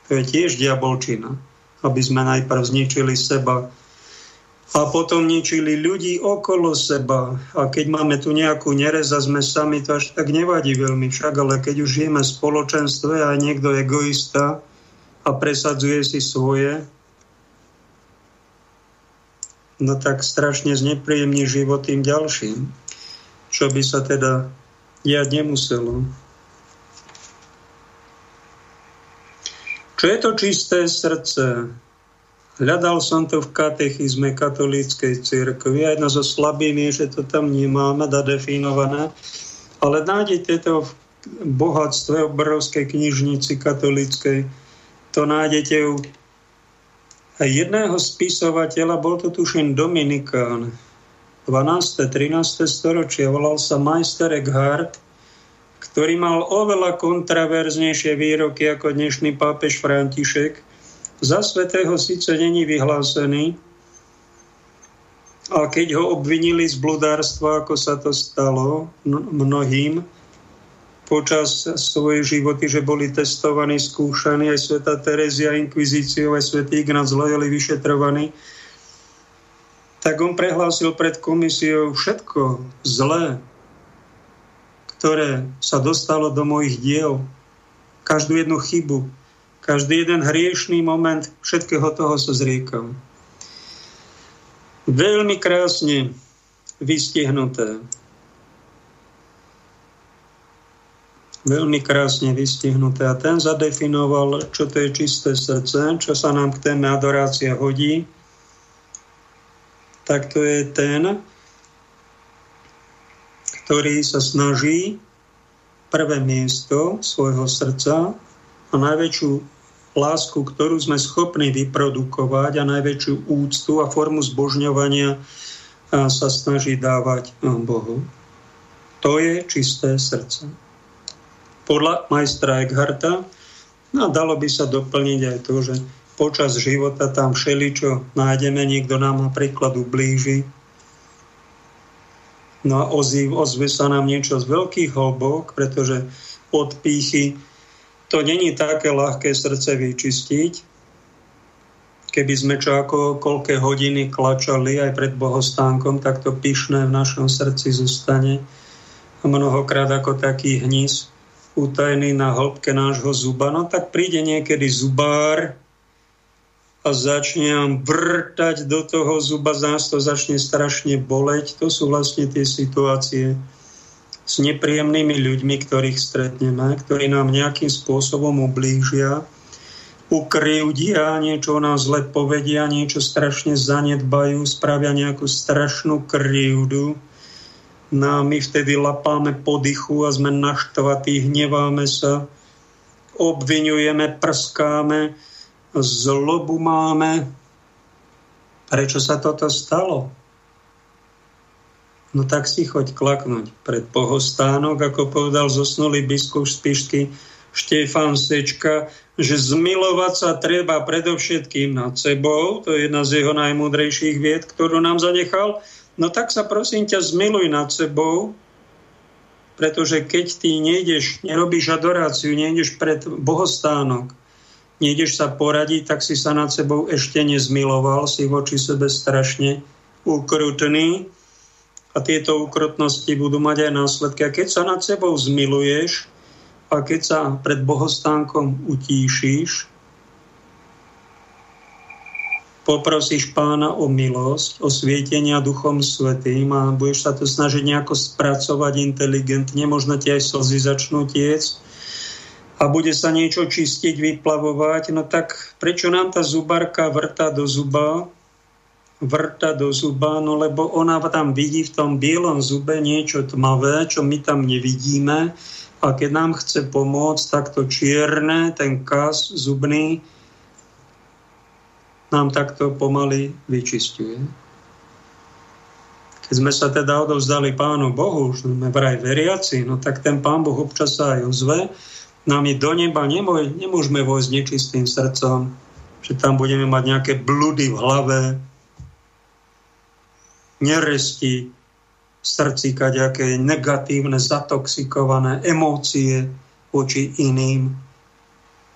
To je tiež diabolčina, aby sme najprv zničili seba, a potom ničili ľudí okolo seba. A keď máme tu nejakú nerez a sme sami, to až tak nevadí veľmi však, ale keď už žijeme v spoločenstve a niekto egoista a presadzuje si svoje, no tak strašne znepríjemní život tým ďalším, čo by sa teda diať nemuselo. Čo je to čisté srdce? Hľadal som to v katechizme katolíckej cirkvi a jedna zo slabín je, že to tam nemáme zadefinované, ale nájdete to v bohatstve obrovskej knižnici katolíckej. To nájdete u jedného spisovateľa, bol to tuším Dominikán, 12. 13. storočie, volal sa Majster Eckhart, ktorý mal oveľa kontraverznejšie výroky ako dnešný pápež František, za svetého síce není vyhlásený, a keď ho obvinili z bludárstva, ako sa to stalo mnohým počas svojej životy, že boli testovaní, skúšaní, aj sveta Terezia, inkvizíciou, aj svetý Ignác Loyoli vyšetrovaní, tak on prehlásil pred komisiou všetko zlé, ktoré sa dostalo do mojich diel, každú jednu chybu, každý jeden hriešný moment všetkého toho sa zriekam. Veľmi krásne vystihnuté. Veľmi krásne vystihnuté. A ten zadefinoval, čo to je čisté srdce, čo sa nám k téme adorácia hodí. Tak to je ten, ktorý sa snaží prvé miesto svojho srdca a najväčšiu lásku, ktorú sme schopní vyprodukovať a najväčšiu úctu a formu zbožňovania sa snaží dávať Bohu. To je čisté srdce. Podľa majstra Eckharta. No, dalo by sa doplniť aj to, že počas života tam všeličo nájdeme, niekto nám napríklad ublíži, no a ozve sa nám niečo z veľkých hlbok, pretože odpíchy to není také ľahké srdce vyčistiť, keby sme čo ako koľké hodiny klačali aj pred bohostánkom, tak to pyšné v našom srdci zostane. A mnohokrát ako taký hnis utajený na hĺbke nášho zuba. No tak príde niekedy zubár a začne nám vrtať do toho zuba, z nás to začne strašne boleť. To sú vlastne tie situácie, s nepríjemnými ľuďmi, ktorých stretneme, ktorí nám nejakým spôsobom ublížia. ukrivdia, niečo o nás zle povedia, niečo strašne zanedbajú, spravia nejakú strašnú krivdu. No a my vtedy lapáme po dychu a sme naštvatí, hneváme sa, obvinujeme, prskáme, zlobu máme. Prečo sa toto stalo? No tak si choď klaknúť pred pohostánok, ako povedal zosnulý biskup z Pišky Štefan Sečka, že zmilovať sa treba predovšetkým nad sebou, to je jedna z jeho najmúdrejších vied, ktorú nám zanechal, no tak sa prosím ťa zmiluj nad sebou, pretože keď ty nejdeš, nerobíš adoráciu, nejdeš pred bohostánok, nejdeš sa poradiť, tak si sa nad sebou ešte nezmiloval, si voči sebe strašne ukrutný a tieto ukrutnosti budú mať aj následky. A keď sa nad sebou zmiluješ a keď sa pred bohostánkom utíšíš, poprosíš pána o milosť, o svietenia Duchom Svetým a budeš sa to snažiť nejako spracovať inteligentne, možno ti aj slzy začnú tiec a bude sa niečo čistiť, vyplavovať, no tak prečo nám tá zubarka vrta do zuba, vrta do zuba, no lebo ona tam vidí v tom bielom zube niečo tmavé, čo my tam nevidíme. A keď nám chce pomôcť, tak to čierne, ten kas zubný, nám takto pomaly vyčistuje. Keď sme sa teda odovzdali Pánu Bohu, už sme vraj veriaci, no tak ten Pán Boh občas sa aj ozve, je do neba nemoj, nemôžeme vojsť nečistým srdcom, že tam budeme mať nejaké bludy v hlave, neresti, srdci kaďaké negatívne, zatoxikované emócie voči iným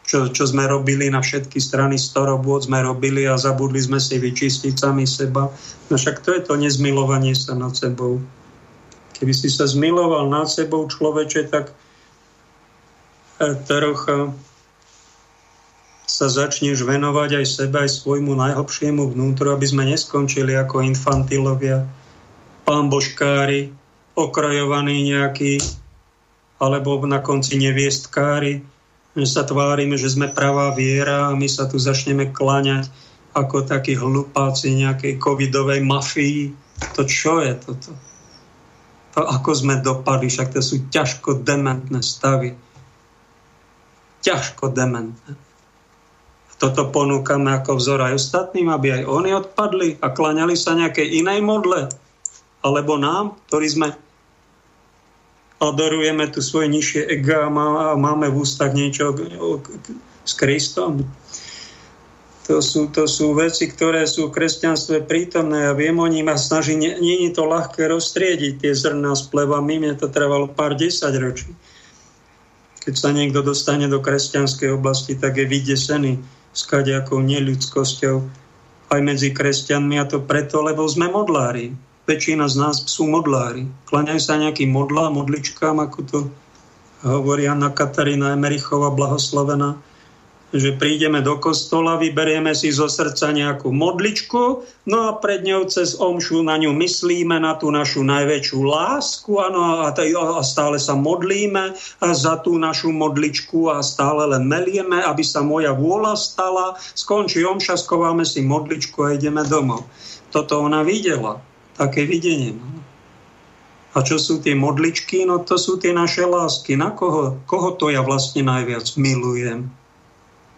čo, čo sme robili na všetky strany, starobôd sme robili a zabudli sme si vyčistiť sami seba. No však to je to nezmilovanie sa nad sebou. Keby si sa zmiloval nad sebou človeče, tak e, trocha sa začneš venovať aj sebe, aj svojmu najhlbšiemu vnútru, aby sme neskončili ako infantilovia, pamboškári, okrajovaní nejakí, alebo na konci neviestkári, sa tvárime, že sme pravá viera a my sa tu začneme kláňať ako takí hlupáci nejakej covidovej mafii. To čo je toto? To ako sme dopadli, však to sú ťažko dementné stavy. Ťažko dementné. Toto ponúkame ako vzor aj ostatným, aby aj oni odpadli a kláňali sa nejakej inej modle. Alebo nám, ktorí sme adorujeme tu svoje nižšie ega a máme v ústach niečo s Kristom. To sú, to sú veci, ktoré sú v kresťanstve prítomné a viem o nich a snaží, nie, je to ľahké roztriediť tie zrná s plevami, mne to trvalo pár desať ročí. Keď sa niekto dostane do kresťanskej oblasti, tak je vydesený s kadejakou neľudskosťou aj medzi kresťanmi a to preto, lebo sme modlári väčšina z nás sú modlári. Klaňajú sa nejakým modlá, modličkám, ako to hovorí Anna Katarína Emerichová, blahoslovená, že prídeme do kostola, vyberieme si zo srdca nejakú modličku, no a pred ňou cez omšu na ňu myslíme, na tú našu najväčšiu lásku ano, a, a stále sa modlíme a za tú našu modličku a stále len melieme, aby sa moja vôľa stala. Skončí omša, skováme si modličku a ideme domov. Toto ona videla také videnie. No. A čo sú tie modličky? No to sú tie naše lásky. Na koho? Koho to ja vlastne najviac milujem?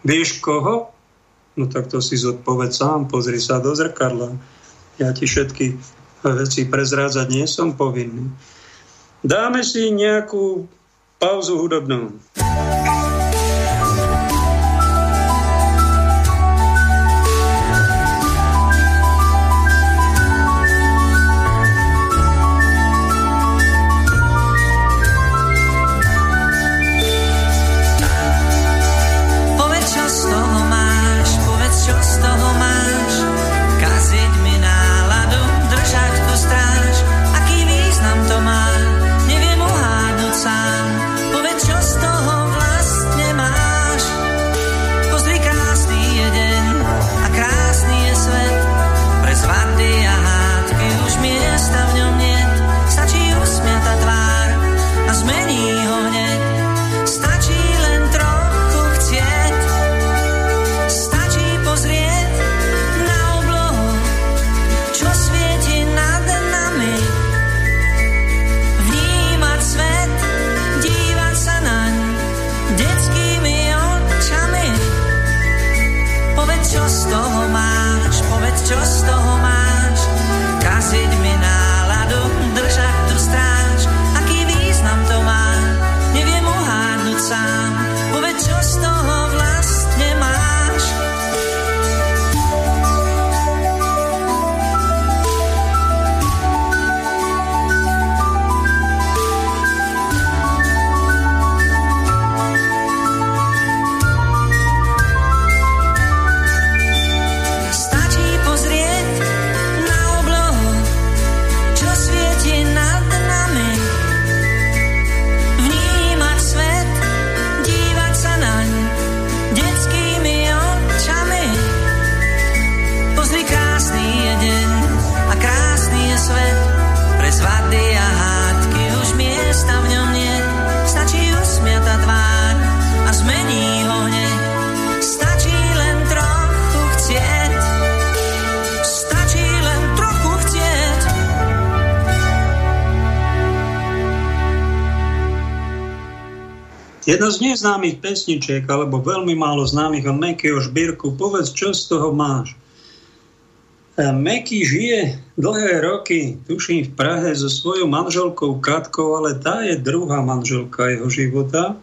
Vieš koho? No tak to si zodpoveď sám, pozri sa do zrkadla. Ja ti všetky veci prezrádzať nie som povinný. Dáme si nejakú pauzu hudobnú. Jedna z neznámych pesničiek, alebo veľmi málo známych od Mekyho Žbírku, povedz, čo z toho máš? E, Meky žije dlhé roky, tuším, v Prahe so svojou manželkou Katkou, ale tá je druhá manželka jeho života.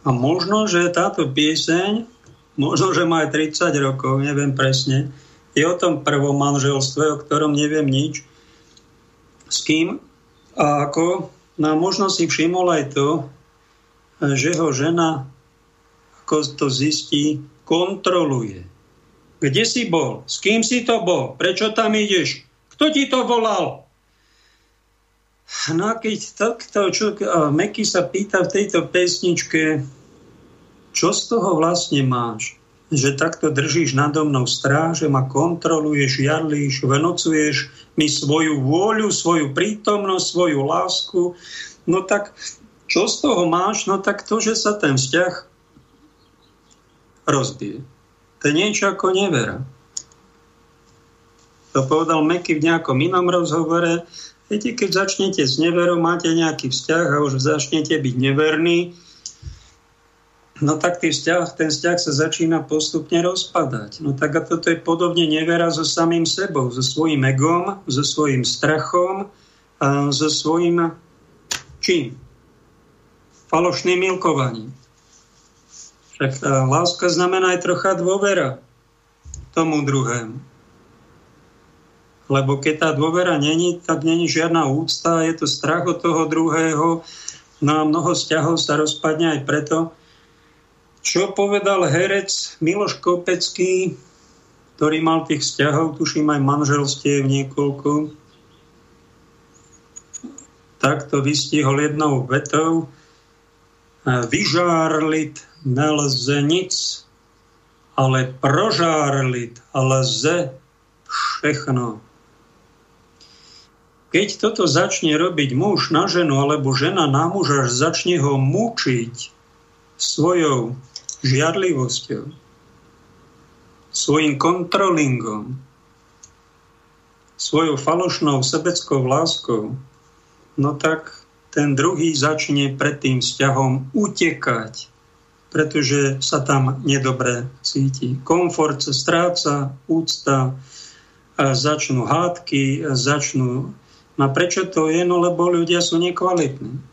A možno, že táto pieseň, možno, že má aj 30 rokov, neviem presne, je o tom prvom manželstve, o ktorom neviem nič. S kým a ako. No možno si všimol aj to, že ho žena, ako to zistí, kontroluje. Kde si bol? S kým si to bol? Prečo tam ideš? Kto ti to volal? No a keď takto, čo, Meky sa pýta v tejto pesničke, čo z toho vlastne máš? Že takto držíš nado mnou stráže, ma kontroluješ, jarlíš, venocuješ mi svoju vôľu, svoju prítomnosť, svoju lásku. No tak čo z toho máš? No tak to, že sa ten vzťah rozbije. To je niečo ako nevera. To povedal Meky v nejakom inom rozhovore. Viete, keď začnete s neverou, máte nejaký vzťah a už začnete byť neverný, no tak vzťah, ten vzťah sa začína postupne rozpadať. No tak a toto je podobne nevera so samým sebou, so svojím egom, so svojím strachom, a so svojím čím? Falošným milkovaním. Však tá láska znamená aj trocha dôvera tomu druhému. Lebo keď tá dôvera není, tak není žiadna úcta, je to strach od toho druhého. No a mnoho vzťahov sa rozpadne aj preto, čo povedal herec Miloš Kopecký, ktorý mal tých vzťahov, tuším aj manželstiev niekoľko, tak to vystihol jednou vetou, vyžárlit nelze nic, ale prožárlit lze všechno. Keď toto začne robiť muž na ženu alebo žena na muža, začne ho mučiť svojou žiadlivosťou, svojim kontrolingom, svojou falošnou sebeckou láskou, no tak ten druhý začne pred tým vzťahom utekať, pretože sa tam nedobre cíti. Komfort sa stráca, úcta, začnú hádky, začnú... No prečo to je? No lebo ľudia sú nekvalitní.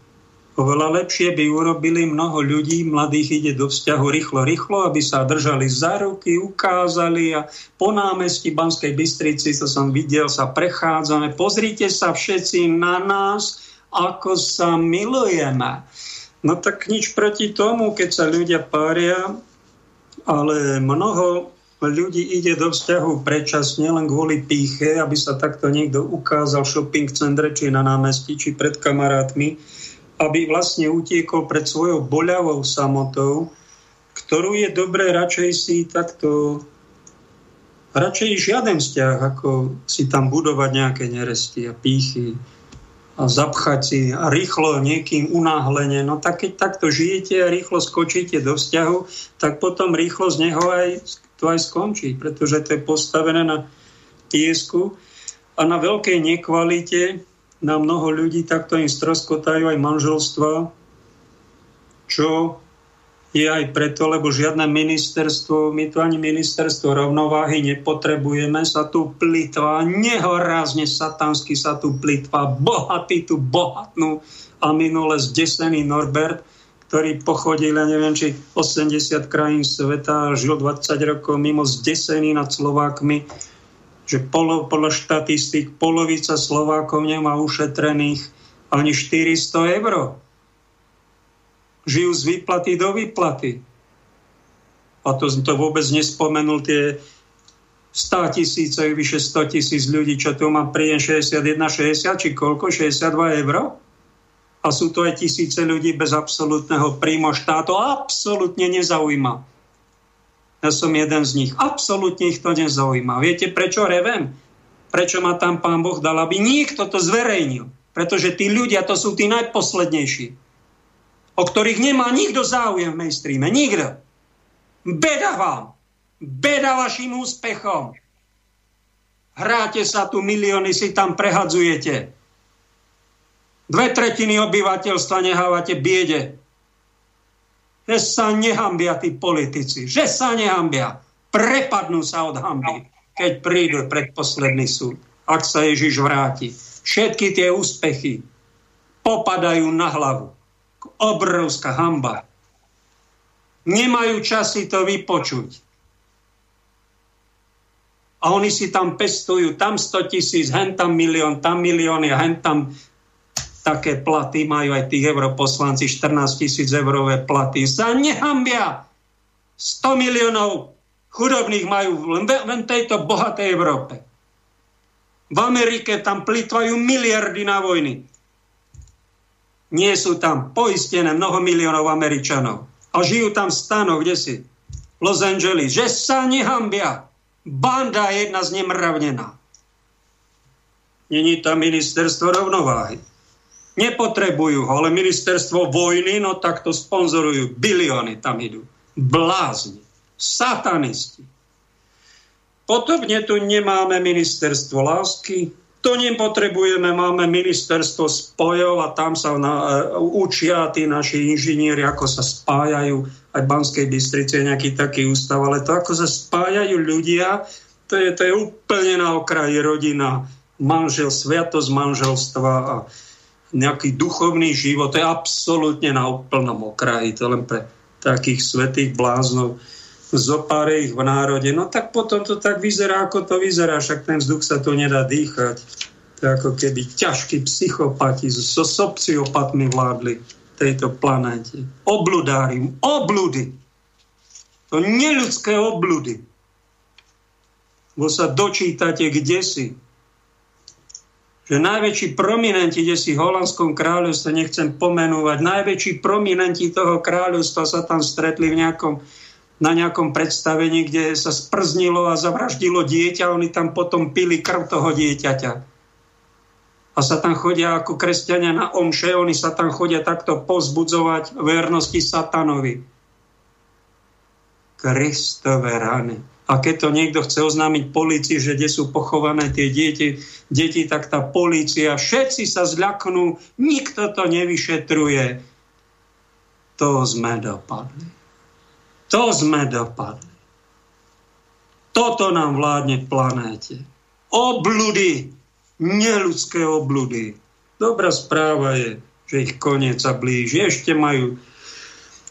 Oveľa lepšie by urobili mnoho ľudí, mladých ide do vzťahu rýchlo, rýchlo, aby sa držali za ruky, ukázali a po námestí Banskej Bystrici, to som videl, sa prechádzame. Pozrite sa všetci na nás, ako sa milujeme. No tak nič proti tomu, keď sa ľudia pária, ale mnoho ľudí ide do vzťahu predčasne len kvôli píche, aby sa takto niekto ukázal v shopping centre, či na námestí, či pred kamarátmi, aby vlastne utiekol pred svojou boľavou samotou, ktorú je dobré radšej si takto radšej žiaden vzťah, ako si tam budovať nejaké neresti a pýchy zapchať a rýchlo niekým unáhlenie. No tak keď takto žijete a rýchlo skočíte do vzťahu, tak potom rýchlo z neho aj, to aj skončí, pretože to je postavené na piesku a na veľkej nekvalite na mnoho ľudí takto im stroskotajú aj manželstva, čo je aj preto, lebo žiadne ministerstvo, my tu ani ministerstvo rovnováhy nepotrebujeme, sa tu plitva, nehorázne satansky sa tu plitva, bohatý tu bohatnú. A minule zdesený Norbert, ktorý pochodil, ja neviem, či 80 krajín sveta, žil 20 rokov mimo zdesený nad Slovákmi, že polo, podľa štatistik polovica Slovákov nemá ušetrených ani 400 eur žijú z výplaty do výplaty. A to, to vôbec nespomenul tie 100 tisíc, vyše 100 tisíc ľudí, čo tu má príjem 61, 60 či koľko, 62 eur. A sú to aj tisíce ľudí bez absolútneho príjmu štátu. Absolútne nezaujíma. Ja som jeden z nich. Absolútne ich to nezaujíma. Viete, prečo revem? Prečo ma tam pán Boh dal, aby niekto to zverejnil? Pretože tí ľudia, to sú tí najposlednejší o ktorých nemá nikto záujem v mainstreame. Nikto. Beda vám. Beda vašim úspechom. Hráte sa tu, milióny si tam prehadzujete. Dve tretiny obyvateľstva nehávate biede. Že sa nehambia tí politici. Že sa nehambia. Prepadnú sa od hamby, keď prídu predposledný súd. Ak sa Ježiš vráti. Všetky tie úspechy popadajú na hlavu obrovská hamba. Nemajú čas si to vypočuť. A oni si tam pestujú, tam 100 tisíc, hen tam milión, tam milióny a hen tam také platy majú aj tí europoslanci, 14 tisíc eurové platy. Sa nehambia! 100 miliónov chudobných majú len, len tejto bohatej Európe. V Amerike tam plitvajú miliardy na vojny. Nie sú tam poistené mnoho miliónov Američanov. A žijú tam v stanoch, kde si? Los Angeles. Že sa nehambia. Banda je jedna znemravnená. Není tam ministerstvo rovnováhy. Nepotrebujú ho, ale ministerstvo vojny, no tak to sponzorujú. Bilióny tam idú. Blázni. Satanisti. Podobne tu nemáme ministerstvo lásky, to nepotrebujeme, máme ministerstvo spojov a tam sa na, uh, učia tí naši inžinieri, ako sa spájajú. Aj v Banskej Bystrici je nejaký taký ústav, ale to, ako sa spájajú ľudia, to je, to je úplne na okraji rodina, manžel, sviatosť manželstva a nejaký duchovný život, to je absolútne na úplnom okraji, to len pre takých svetých bláznov zopáre ich v národe, no tak potom to tak vyzerá, ako to vyzerá, však ten vzduch sa tu nedá dýchať. To je ako keby ťažkí psychopati so sociopatmi vládli tejto planéte. Obludári, obludy. To neľudské obludy. Bo sa dočítate kde si. Že najväčší prominenti, kde si v holandskom kráľovstve, nechcem pomenúvať, najväčší prominenti toho kráľovstva sa tam stretli v nejakom na nejakom predstavení, kde sa sprznilo a zavraždilo dieťa, oni tam potom pili krv toho dieťaťa. A sa tam chodia ako kresťania na omše, oni sa tam chodia takto pozbudzovať vernosti satanovi. Kristové rany. A keď to niekto chce oznámiť policii, že kde sú pochované tie deti, deti, tak tá policia, všetci sa zľaknú, nikto to nevyšetruje. To sme dopadli. To sme dopadli. Toto nám vládne v planéte. Obludy, neludské obludy. Dobrá správa je, že ich koniec sa blíži. Ešte majú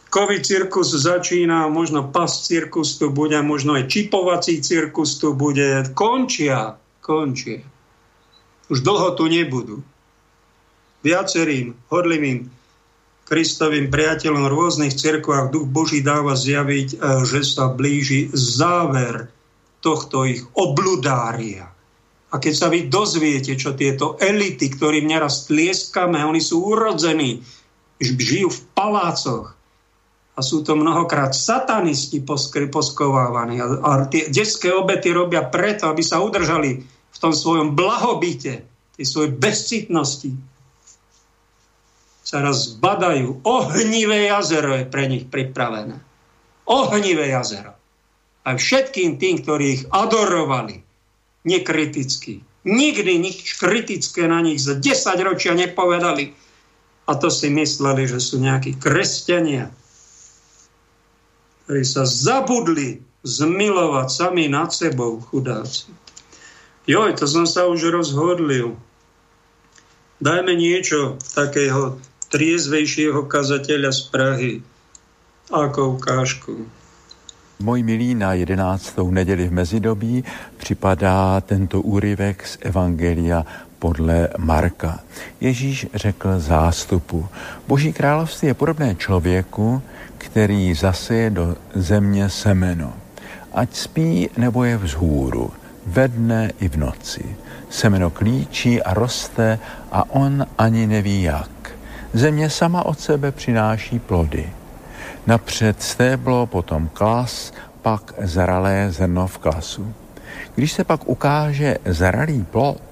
COVID cirkus začína, možno pas cirkus tu bude, možno aj čipovací cirkus tu bude. Končia, končia. Už dlho tu nebudú. Viacerým hodlivým Kristovým priateľom v rôznych cirkvách duch Boží dáva zjaviť, e, že sa blíži záver tohto ich obludária. A keď sa vy dozviete, čo tieto elity, ktorým neraz tlieskame, oni sú urodzení, žijú v palácoch a sú to mnohokrát satanisti poskovávaní. A, a tie detské obety robia preto, aby sa udržali v tom svojom blahobite, tej svojej bezcitnosti, sa raz zbadajú. Ohnivé jazero je pre nich pripravené. Ohnivé jazero. Aj všetkým tým, ktorí ich adorovali, nekriticky. Nikdy nič kritické na nich za 10 ročia nepovedali. A to si mysleli, že sú nejakí kresťania. ktorí sa zabudli zmilovať sami nad sebou, chudáci. Joj, to som sa už rozhodlil. Dajme niečo takého triezvejšieho kazateľa z Prahy ako ukážku. Můj milí, na 11. neděli v mezidobí připadá tento úryvek z Evangelia podle Marka. Ježíš řekl zástupu. Boží království je podobné člověku, který zaseje do země semeno. Ať spí nebo je vzhůru, ve dne i v noci. Semeno klíčí a roste a on ani neví jak. Země sama od sebe přináší plody. Napřed stéblo, potom klas, pak zralé zrno v klasu. Když se pak ukáže zralý plod,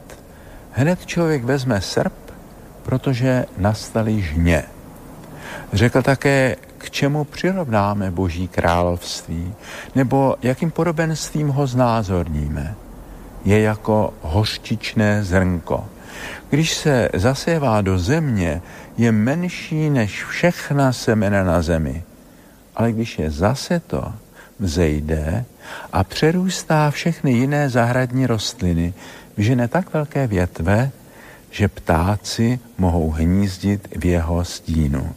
hned člověk vezme srp, protože nastaly žně. Řekl také, k čemu přirovnáme Boží království, nebo jakým podobenstvím ho znázorníme. Je jako hořčičné zrnko. Když se zasévá do země, je menší než všechna semena na zemi. Ale když je zase to, vzejde a přerůstá všechny jiné zahradní rostliny, vyžene tak velké větve, že ptáci mohou hnízdit v jeho stínu.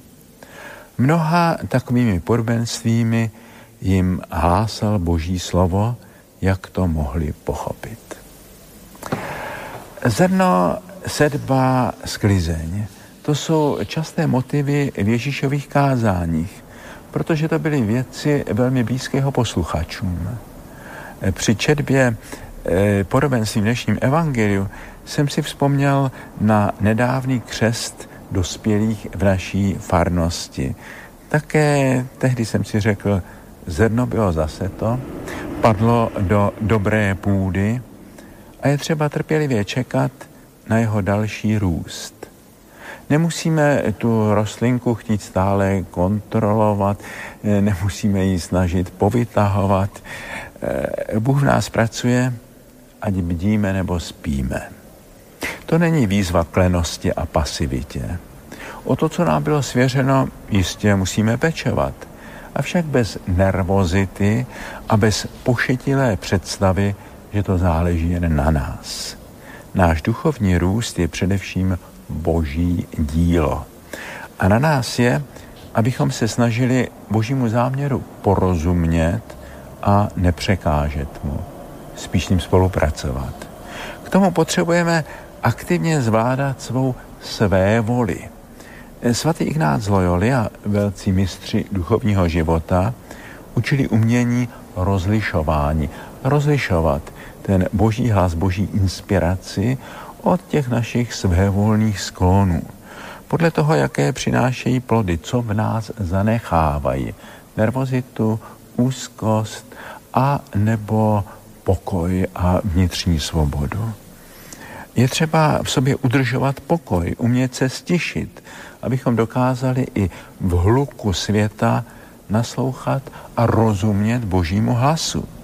Mnoha takovými podobenstvími jim hlásal Boží slovo, jak to mohli pochopit. Zrno, sedba, sklizeň. To jsou časté motivy v Ježíšových kázáních, protože to byly věci velmi blízkého posluchačům. Při četbě eh, podobenství v dnešním evangeliu jsem si vzpomněl na nedávný křest dospělých v naší farnosti. Také tehdy jsem si řekl, zrno bylo zase to, padlo do dobré půdy a je třeba trpělivě čekat na jeho další růst. Nemusíme tu rostlinku chtít stále kontrolovat, nemusíme ji snažit povytahovat. Bůh v nás pracuje, ať bdíme nebo spíme. To není výzva k lenosti a pasivitě. O to, co nám bylo svěřeno, jistě musíme pečovat. Avšak bez nervozity a bez pošetilé představy, že to záleží jen na nás. Náš duchovní růst je především boží dílo. A na nás je, abychom se snažili božímu záměru porozumět a nepřekážet mu, spíš s ním spolupracovat. K tomu potřebujeme aktivně zvládat svou své voli. Svatý Ignác Loyoli a velcí mistři duchovního života učili umění rozlišování. Rozlišovat ten boží hlas, boží inspiraci od těch našich svévolných sklonů. Podle toho, jaké přinášejí plody, co v nás zanechávají. Nervozitu, úzkost a nebo pokoj a vnitřní svobodu. Je třeba v sobě udržovat pokoj, umět se stišit, abychom dokázali i v hluku světa naslouchat a rozumět božímu hlasu.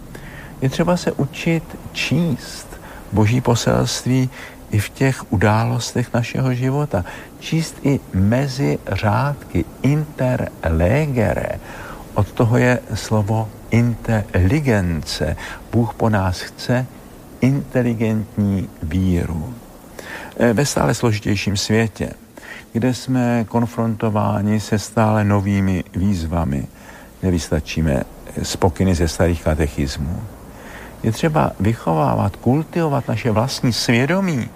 Je třeba se učit číst boží poselství i v těch událostech našeho života. Číst i mezi řádky inter legere. Od toho je slovo inteligence. Bůh po nás chce inteligentní víru. E, ve stále složitějším světě, kde jsme konfrontováni se stále novými výzvami, nevystačíme spokyny ze starých katechismů. Je třeba vychovávat, kultivovat naše vlastní svědomí,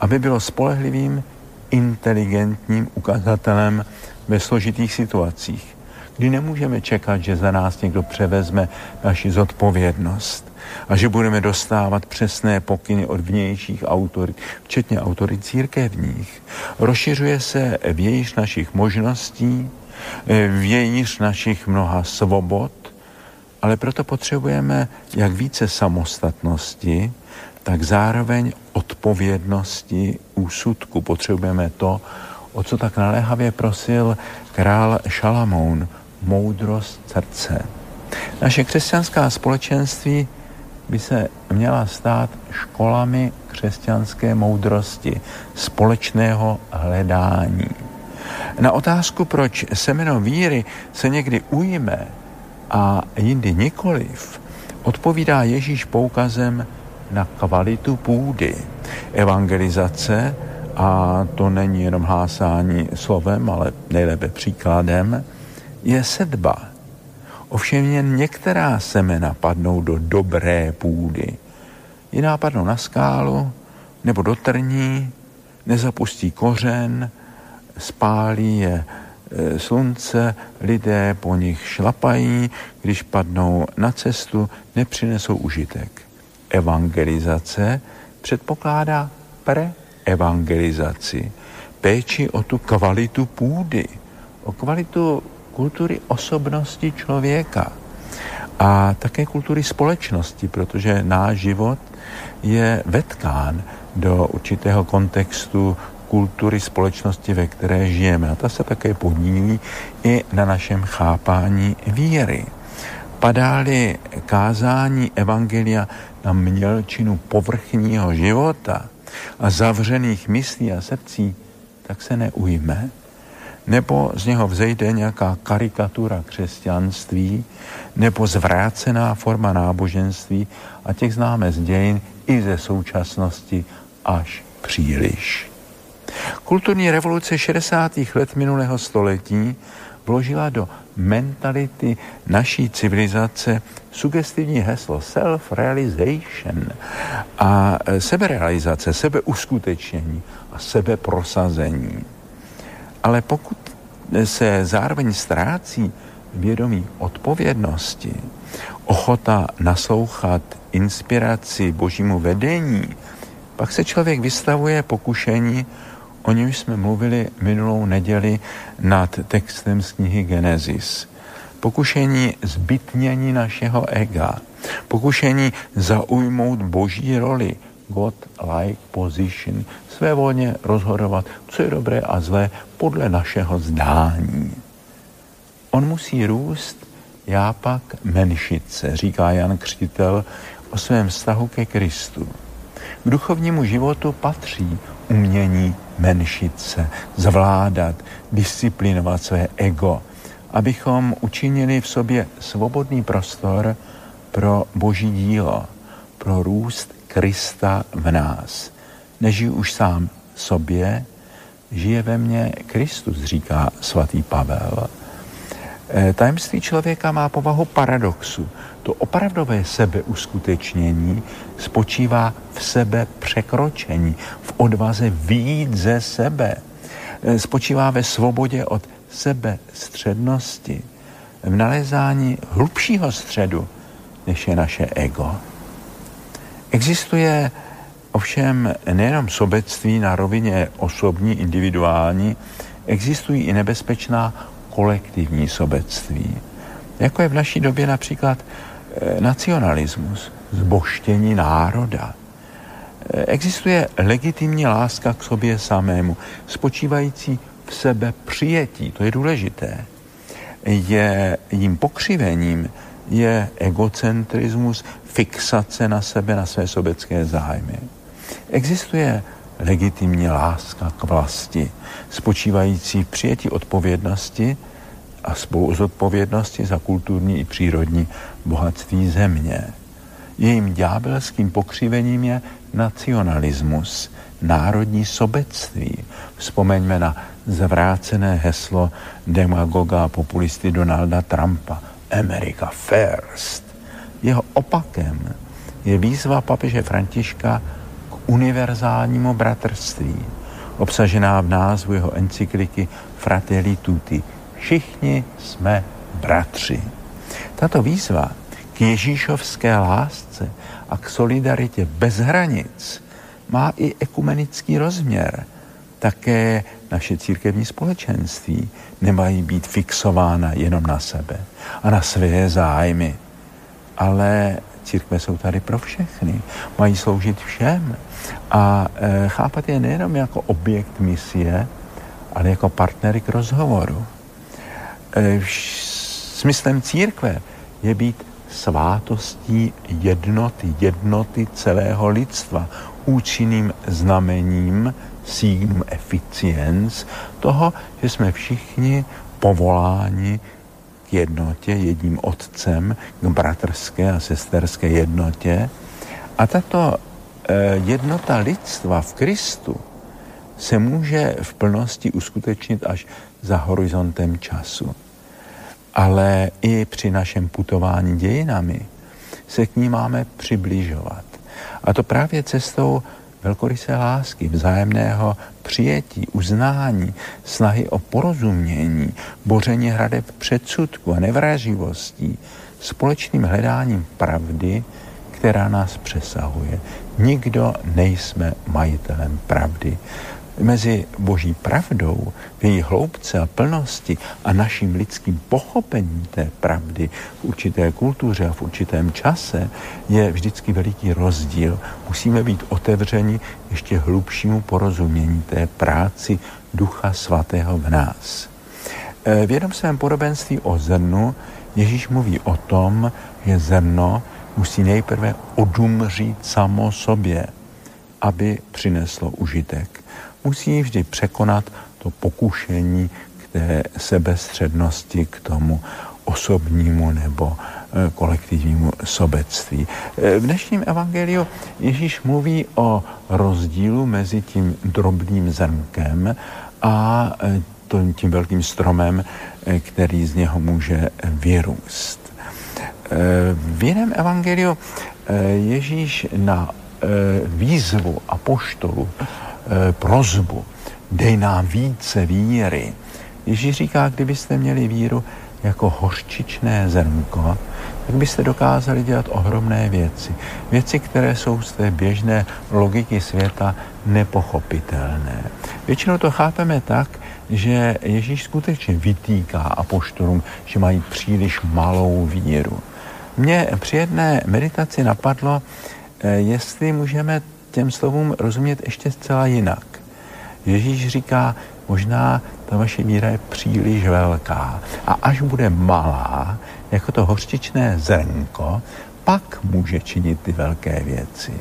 aby bylo spolehlivým, inteligentním ukazatelem ve složitých situacích, kdy nemůžeme čekat, že za nás někdo převezme naši zodpovědnost a že budeme dostávat přesné pokyny od vnějších autorit, včetně autorit církevních. Rozšiřuje se vějíř našich možností, vějíř našich mnoha svobod, ale proto potřebujeme jak více samostatnosti, tak zároveň odpovědnosti úsudku. Potřebujeme to, o co tak naléhavě prosil král Šalamoun, moudrost srdce. Naše křesťanská společenství by se měla stát školami křesťanské moudrosti, společného hledání. Na otázku, proč semeno víry se někdy ujme a jindy nikoliv, odpovídá Ježíš poukazem na kvalitu půdy. Evangelizace, a to není jenom hlásání slovem, ale nejlépe příkladem, je sedba. Ovšem jen některá semena padnou do dobré půdy. Jiná padnou na skálu nebo do trní, nezapustí kořen, spálí je slunce, lidé po nich šlapají, když padnou na cestu, nepřinesou užitek. Evangelizace předpokládá preevangelizaci, péči o tu kvalitu půdy, o kvalitu kultury osobnosti člověka a také kultury společnosti, protože náš život je vetkán do určitého kontextu kultury společnosti, ve které žijeme. A ta se také podílí i na našem chápání víry. Padáli kázání Evangelia na mělčinu povrchního života a zavřených myslí a srdcí, tak se neujme. Nebo z něho vzejde nějaká karikatura křesťanství, nebo zvrácená forma náboženství a těch známe z dějin i ze současnosti až příliš. Kulturní revoluce 60. let minulého století vložila do mentality naší civilizace sugestivní heslo self-realization a seberealizace, sebeuskutečnění a sebeprosazení. Ale pokud se zároveň ztrácí vědomí odpovědnosti, ochota naslouchat inspiraci božímu vedení, pak se člověk vystavuje pokušení, o němž jsme mluvili minulou neděli nad textem z knihy Genesis. Pokušení zbytnění našeho ega, pokušení zaujmout boží roli, God-like position, své volně rozhodovat, co je dobré a zlé podle našeho zdání. On musí růst, já pak menšit se, říká Jan Křtitel o svém vztahu ke Kristu. K duchovnímu životu patří umění menšit se, zvládat, disciplinovat své ego, abychom učinili v sobě svobodný prostor pro boží dílo, pro růst Krista v nás. Nežiju už sám sobě, žije ve mně Kristus, říká svatý Pavel. E, tajemství člověka má povahu paradoxu. To opravdové sebeuskutečnění spočívá v sebe překročení, v odvaze výjít ze sebe. E, spočívá ve svobodě od sebe střednosti, v nalezání hlubšího středu, než je naše ego. Existuje ovšem nejenom sobectví na rovině osobní, individuální, existují i nebezpečná kolektivní sobectví. Jako je v naší době například nacionalismus, zboštění národa. E, existuje legitimní láska k sobě samému, spočívající v sebe přijetí, to je důležité. Je jím pokřivením, je egocentrismus, fixace na sebe, na své sobecké zájmy. Existuje legitimní láska k vlasti, spočívající v přijetí odpovědnosti a spolu zodpovědnosti za kulturní i přírodní bohatství země. Jejím ďábelským pokřivením je nacionalismus, národní sobectví. Vzpomeňme na zvrácené heslo demagoga a populisty Donalda Trumpa America First. Jeho opakem je výzva papeže Františka univerzálnímu bratrství, obsažená v názvu jeho encykliky Fratelli Tutti. Všichni jsme bratři. Tato výzva k ježíšovské lásce a k solidaritě bez hranic má i ekumenický rozměr. Také naše církevní společenství nemají být fixována jenom na sebe a na své zájmy, ale církve jsou tady pro všechny, mají sloužit všem a e, chápat je nejenom jako objekt misie, ale jako partnery k rozhovoru. E, smyslem církve je být svátostí jednoty, jednoty celého lidstva, účinným znamením, signum efficiens, toho, že jsme všichni povoláni k jednotě, jedním otcem, k bratrské a sesterské jednotě. A tato eh, jednota lidstva v Kristu se může v plnosti uskutečnit až za horizontem času. Ale i při našem putování dějinami se k ní máme přibližovat. A to právě cestou velkorysé lásky, vzájemného přijetí, uznání, snahy o porozumění, boření hradeb předsudku a nevraživostí, společným hledáním pravdy, která nás přesahuje. Nikdo nejsme majitelem pravdy mezi boží pravdou, v její hloubce a plnosti a naším lidským pochopením té pravdy v určité kultuře a v určitém čase je vždycky veliký rozdíl. Musíme být otevřeni ještě hlubšímu porozumění té práci Ducha Svatého v nás. E, v jednom svém podobenství o zrnu Ježíš mluví o tom, že zrno musí nejprve odumřít samo sobě, aby přineslo užitek musí vždy překonat to pokušení k té sebestřednosti, k tomu osobnímu nebo e, kolektivnímu sobectví. E, v dnešním evangeliu Ježíš mluví o rozdílu mezi tím drobným zrnkem a e, tím velkým stromem, který z něho může vyrůst. V jiném evangeliu Ježíš na výzvu a poštolu Eh, prozbu, dej nám více víry. Ježíš říká, kdybyste měli víru jako hořčičné zrnko, tak byste dokázali dělat ohromné věci. Věci, které jsou z té běžné logiky světa nepochopitelné. Většinou to chápeme tak, že Ježíš skutečně vytýká apoštolům, že mají příliš malou víru. Mně při jedné meditaci napadlo, eh, jestli můžeme těm slovům rozumět ještě zcela jinak. Ježíš říká, možná ta vaše víra je příliš velká a až bude malá, jako to hořčičné zrnko, pak může činit ty velké věci.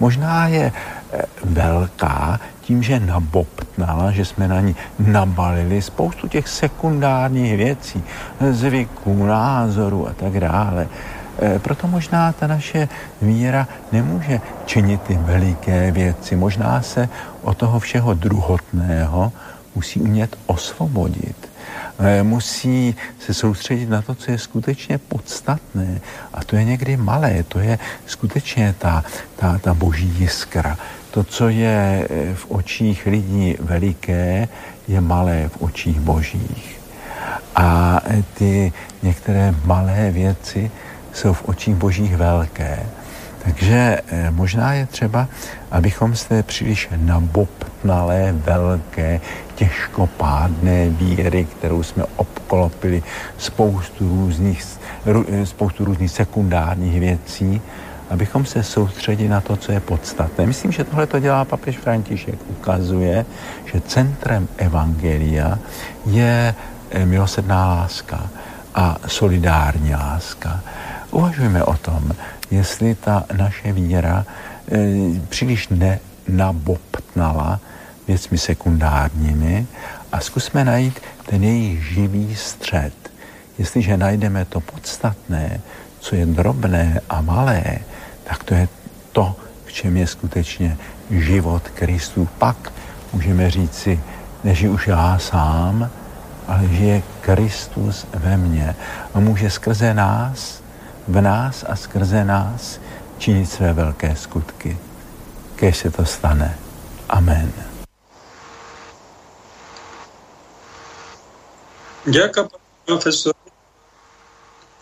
Možná je eh, velká tím, že nabobtnala, že jsme na ní nabalili spoustu těch sekundárních věcí, zvyků, názorů a tak dále. Eh, proto možná ta naše víra nemůže činit ty veliké věci. Možná se od toho všeho druhotného musí umět osvobodit. Eh, musí se soustředit na to, co je skutečně podstatné. A to je někdy malé, to je skutečně ta, ta, ta boží jiskra. To, co je eh, v očích lidí veliké, je malé v očích božích. A ty některé malé věci jsou v očích božích velké. Takže eh, možná je třeba, abychom té příliš nabobtnalé, velké, těžkopádné víry, kterou jsme obklopili spoustu různých, eh, spoustu různých sekundárních věcí, abychom se soustředili na to, co je podstatné. Myslím, že tohle to dělá papež František. Ukazuje, že centrem evangelia je eh, milosrdná láska a solidární láska. Uvažujeme o tom, jestli ta naše víra e, příliš nenabobtnala věcmi sekundárními a zkusme najít ten její živý střed. Jestliže najdeme to podstatné, co je drobné a malé, tak to je to, v čem je skutečně život Kristu. Pak můžeme říci, neži už já sám, ale žije Kristus ve mně a může skrze nás v nás a skrze nás činit své velké skutky. Kež se to stane. Amen. Ďakujem, profesor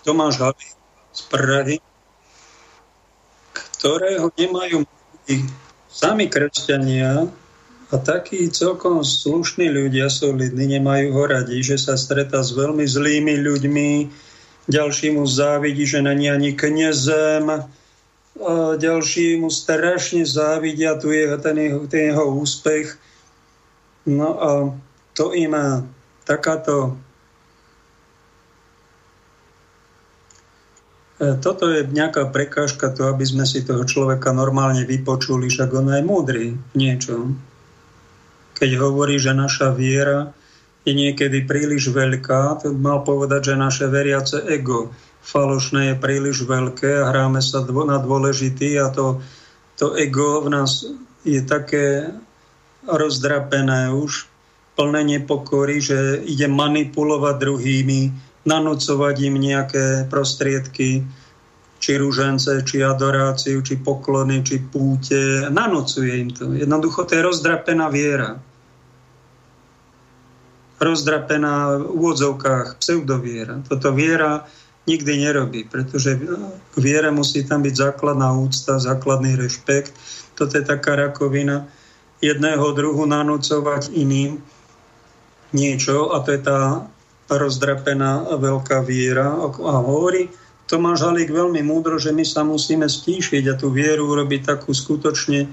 Tomáš Halí z Prahy, ktorého nemajú sami kresťania a takí celkom slušní ľudia, solidní, nemajú ho radi, že sa stretá s veľmi zlými ľuďmi, ďalší mu závidí, že není ani knězem, ďalší mu strašne závidia tu je ten jeho, ten jeho úspech. No a to im takáto e, Toto je nejaká prekážka to, aby sme si toho človeka normálne vypočuli, však on je múdry v niečom. Keď hovorí, že naša viera je niekedy príliš veľká. Mal povedať, že naše veriace ego falošné je príliš veľké a hráme sa dvo, na dôležitý a to, to ego v nás je také rozdrapené už, plné nepokory, že ide manipulovať druhými, nanúcovať im nejaké prostriedky, či rúžence, či adoráciu, či poklony, či púte. Nanocuje im to. Jednoducho to je rozdrapená viera. Rozdrapená v úvodzovkách pseudoviera. Toto viera nikdy nerobí, pretože k viere musí tam byť základná úcta, základný rešpekt. Toto je taká rakovina jedného druhu nanúcovať iným niečo a to je tá rozdrapená veľká viera. A hovorí Tomáš Halík veľmi múdro, že my sa musíme stíšiť a tú vieru urobiť takú skutočne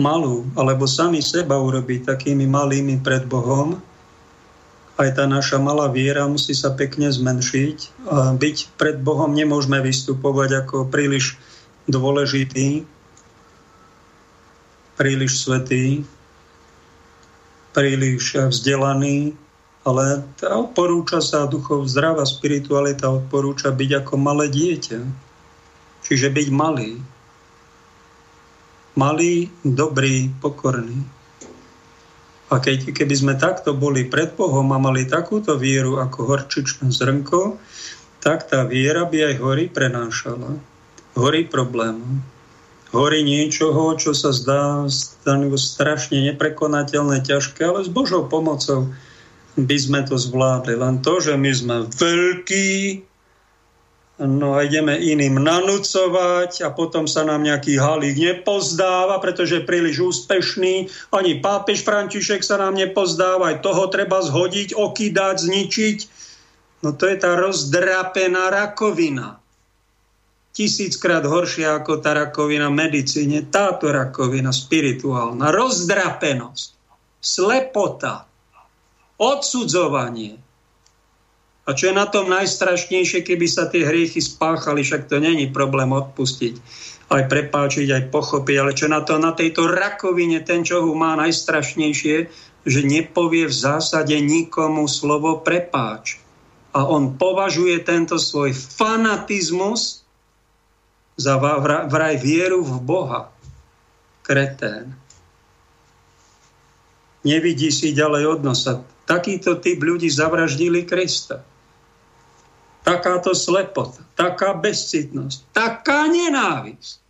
malú, alebo sami seba urobiť takými malými pred Bohom. Aj tá naša malá viera musí sa pekne zmenšiť. A byť pred Bohom nemôžeme vystupovať ako príliš dôležitý, príliš svetý, príliš vzdelaný, ale odporúča sa duchov, zdravá spiritualita odporúča byť ako malé dieťa. Čiže byť malý. Malý, dobrý, pokorný. A keď, keby sme takto boli pred Bohom a mali takúto vieru ako horčičné zrnko, tak tá viera by aj hory prenášala. Hory problémov hory niečoho, čo sa zdá strašne neprekonateľné, ťažké, ale s Božou pomocou by sme to zvládli. Len to, že my sme veľkí, no a ideme iným nanúcovať a potom sa nám nejaký halík nepozdáva, pretože je príliš úspešný. Ani pápež František sa nám nepozdáva, aj toho treba zhodiť, okýdať, zničiť. No to je tá rozdrapená rakovina tisíckrát horšia ako tá rakovina v medicíne, táto rakovina spirituálna, rozdrapenosť, slepota, odsudzovanie. A čo je na tom najstrašnejšie, keby sa tie hriechy spáchali, však to není problém odpustiť, aj prepáčiť, aj pochopiť, ale čo na, to, na tejto rakovine ten, čo ho má najstrašnejšie, že nepovie v zásade nikomu slovo prepáč. A on považuje tento svoj fanatizmus za vraj vieru v Boha. Kretén. Nevidí si ďalej od nosa. Takýto typ ľudí zavraždili Krista. Takáto slepota, taká bezcitnosť, taká nenávisť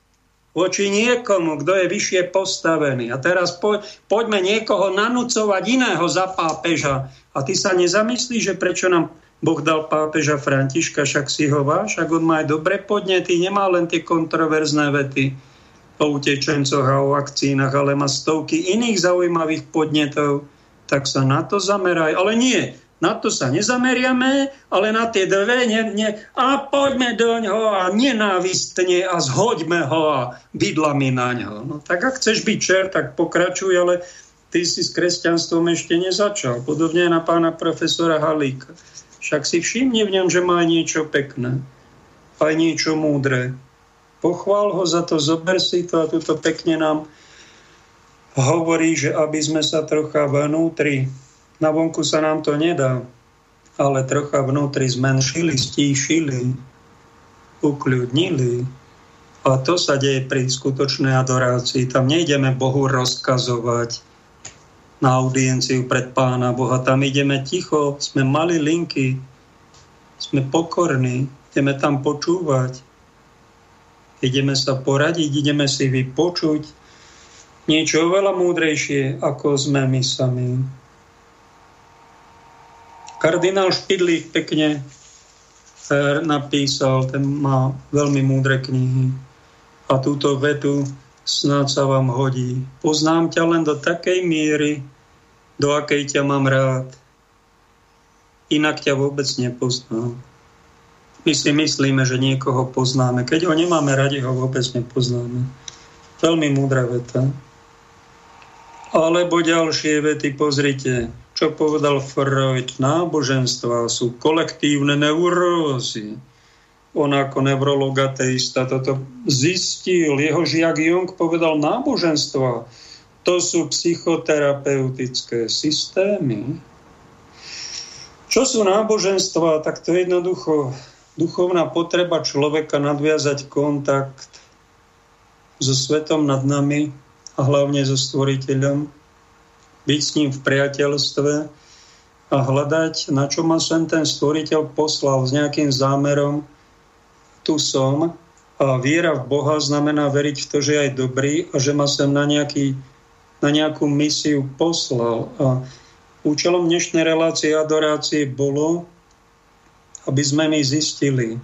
voči niekomu, kto je vyššie postavený. A teraz po, poďme niekoho nanúcovať iného za pápeža. A ty sa nezamyslíš, že prečo nám Boh dal pápeža Františka, však si ho váš, ak on má aj dobre podnety, nemá len tie kontroverzné vety o utečencoch a o vakcínach, ale má stovky iných zaujímavých podnetov, tak sa na to zameraj. Ale nie, na to sa nezameriame, ale na tie dve ne, ne, a poďme do ňoho a nenávistne a zhoďme ho a bydlami na ňo. No tak ak chceš byť čer, tak pokračuj, ale ty si s kresťanstvom ešte nezačal. Podobne na pána profesora Halíka. Však si všimni v ňom, že má niečo pekné, aj niečo múdre. Pochvál ho za to, zober si to a tuto pekne nám hovorí, že aby sme sa trocha vnútri, na vonku sa nám to nedá, ale trocha vnútri zmenšili, stíšili, ukľudnili. A to sa deje pri skutočnej adorácii. Tam nejdeme Bohu rozkazovať, na audienciu pred Pána Boha. Tam ideme ticho, sme mali linky, sme pokorní, ideme tam počúvať, ideme sa poradiť, ideme si vypočuť niečo oveľa múdrejšie, ako sme my sami. Kardinál Špidlík pekne napísal, ten má veľmi múdre knihy. A túto vetu snáď sa vám hodí. Poznám ťa len do takej miery, do akej ťa mám rád. Inak ťa vôbec nepoznám. My si myslíme, že niekoho poznáme. Keď ho nemáme radi, ho vôbec nepoznáme. Veľmi múdra veta. Alebo ďalšie vety, pozrite, čo povedal Freud. Náboženstva sú kolektívne neurózy on ako neurolog ateista toto zistil. Jeho žiak Jung povedal náboženstva. To sú psychoterapeutické systémy, Čo sú náboženstva? Tak to je jednoducho duchovná potreba človeka nadviazať kontakt so svetom nad nami a hlavne so stvoriteľom, byť s ním v priateľstve a hľadať, na čo ma sem ten stvoriteľ poslal s nejakým zámerom. Tu som a viera v Boha znamená veriť v to, že je aj dobrý a že ma sem na, nejaký, na nejakú misiu poslal. A účelom dnešnej relácie adorácie bolo, aby sme my zistili,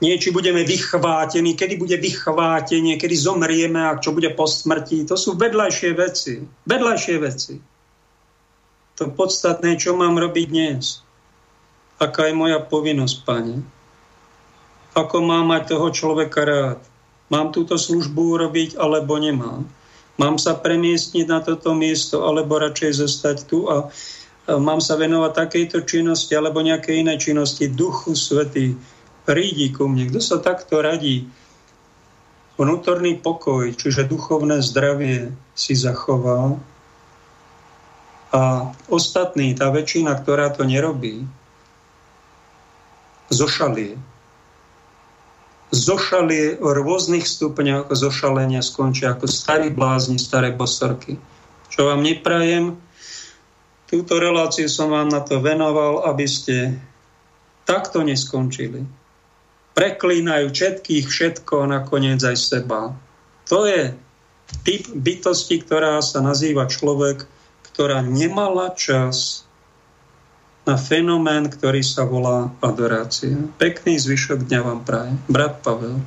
nie či budeme vychvátení, kedy bude vychvátenie, kedy zomrieme a čo bude po smrti. To sú vedľajšie veci. Vedľajšie veci. To podstatné, čo mám robiť dnes. Aká je moja povinnosť, pane ako mám mať toho človeka rád. Mám túto službu urobiť, alebo nemám. Mám sa premiestniť na toto miesto, alebo radšej zostať tu a mám sa venovať takejto činnosti alebo nejakej inej činnosti. Duchu Svetý, prídi ku mne. Kto sa takto radí? Vnútorný pokoj, čiže duchovné zdravie si zachoval a ostatní, tá väčšina, ktorá to nerobí, zošalie zošalie o rôznych stupňoch zošalenia skončia ako starí blázni, staré bosorky. Čo vám neprajem, túto reláciu som vám na to venoval, aby ste takto neskončili. Preklínajú všetkých všetko a nakoniec aj seba. To je typ bytosti, ktorá sa nazýva človek, ktorá nemala čas na fenomén, ktorý sa volá adorácia. Pekný zvyšok dňa vám praje. Brat Pavel.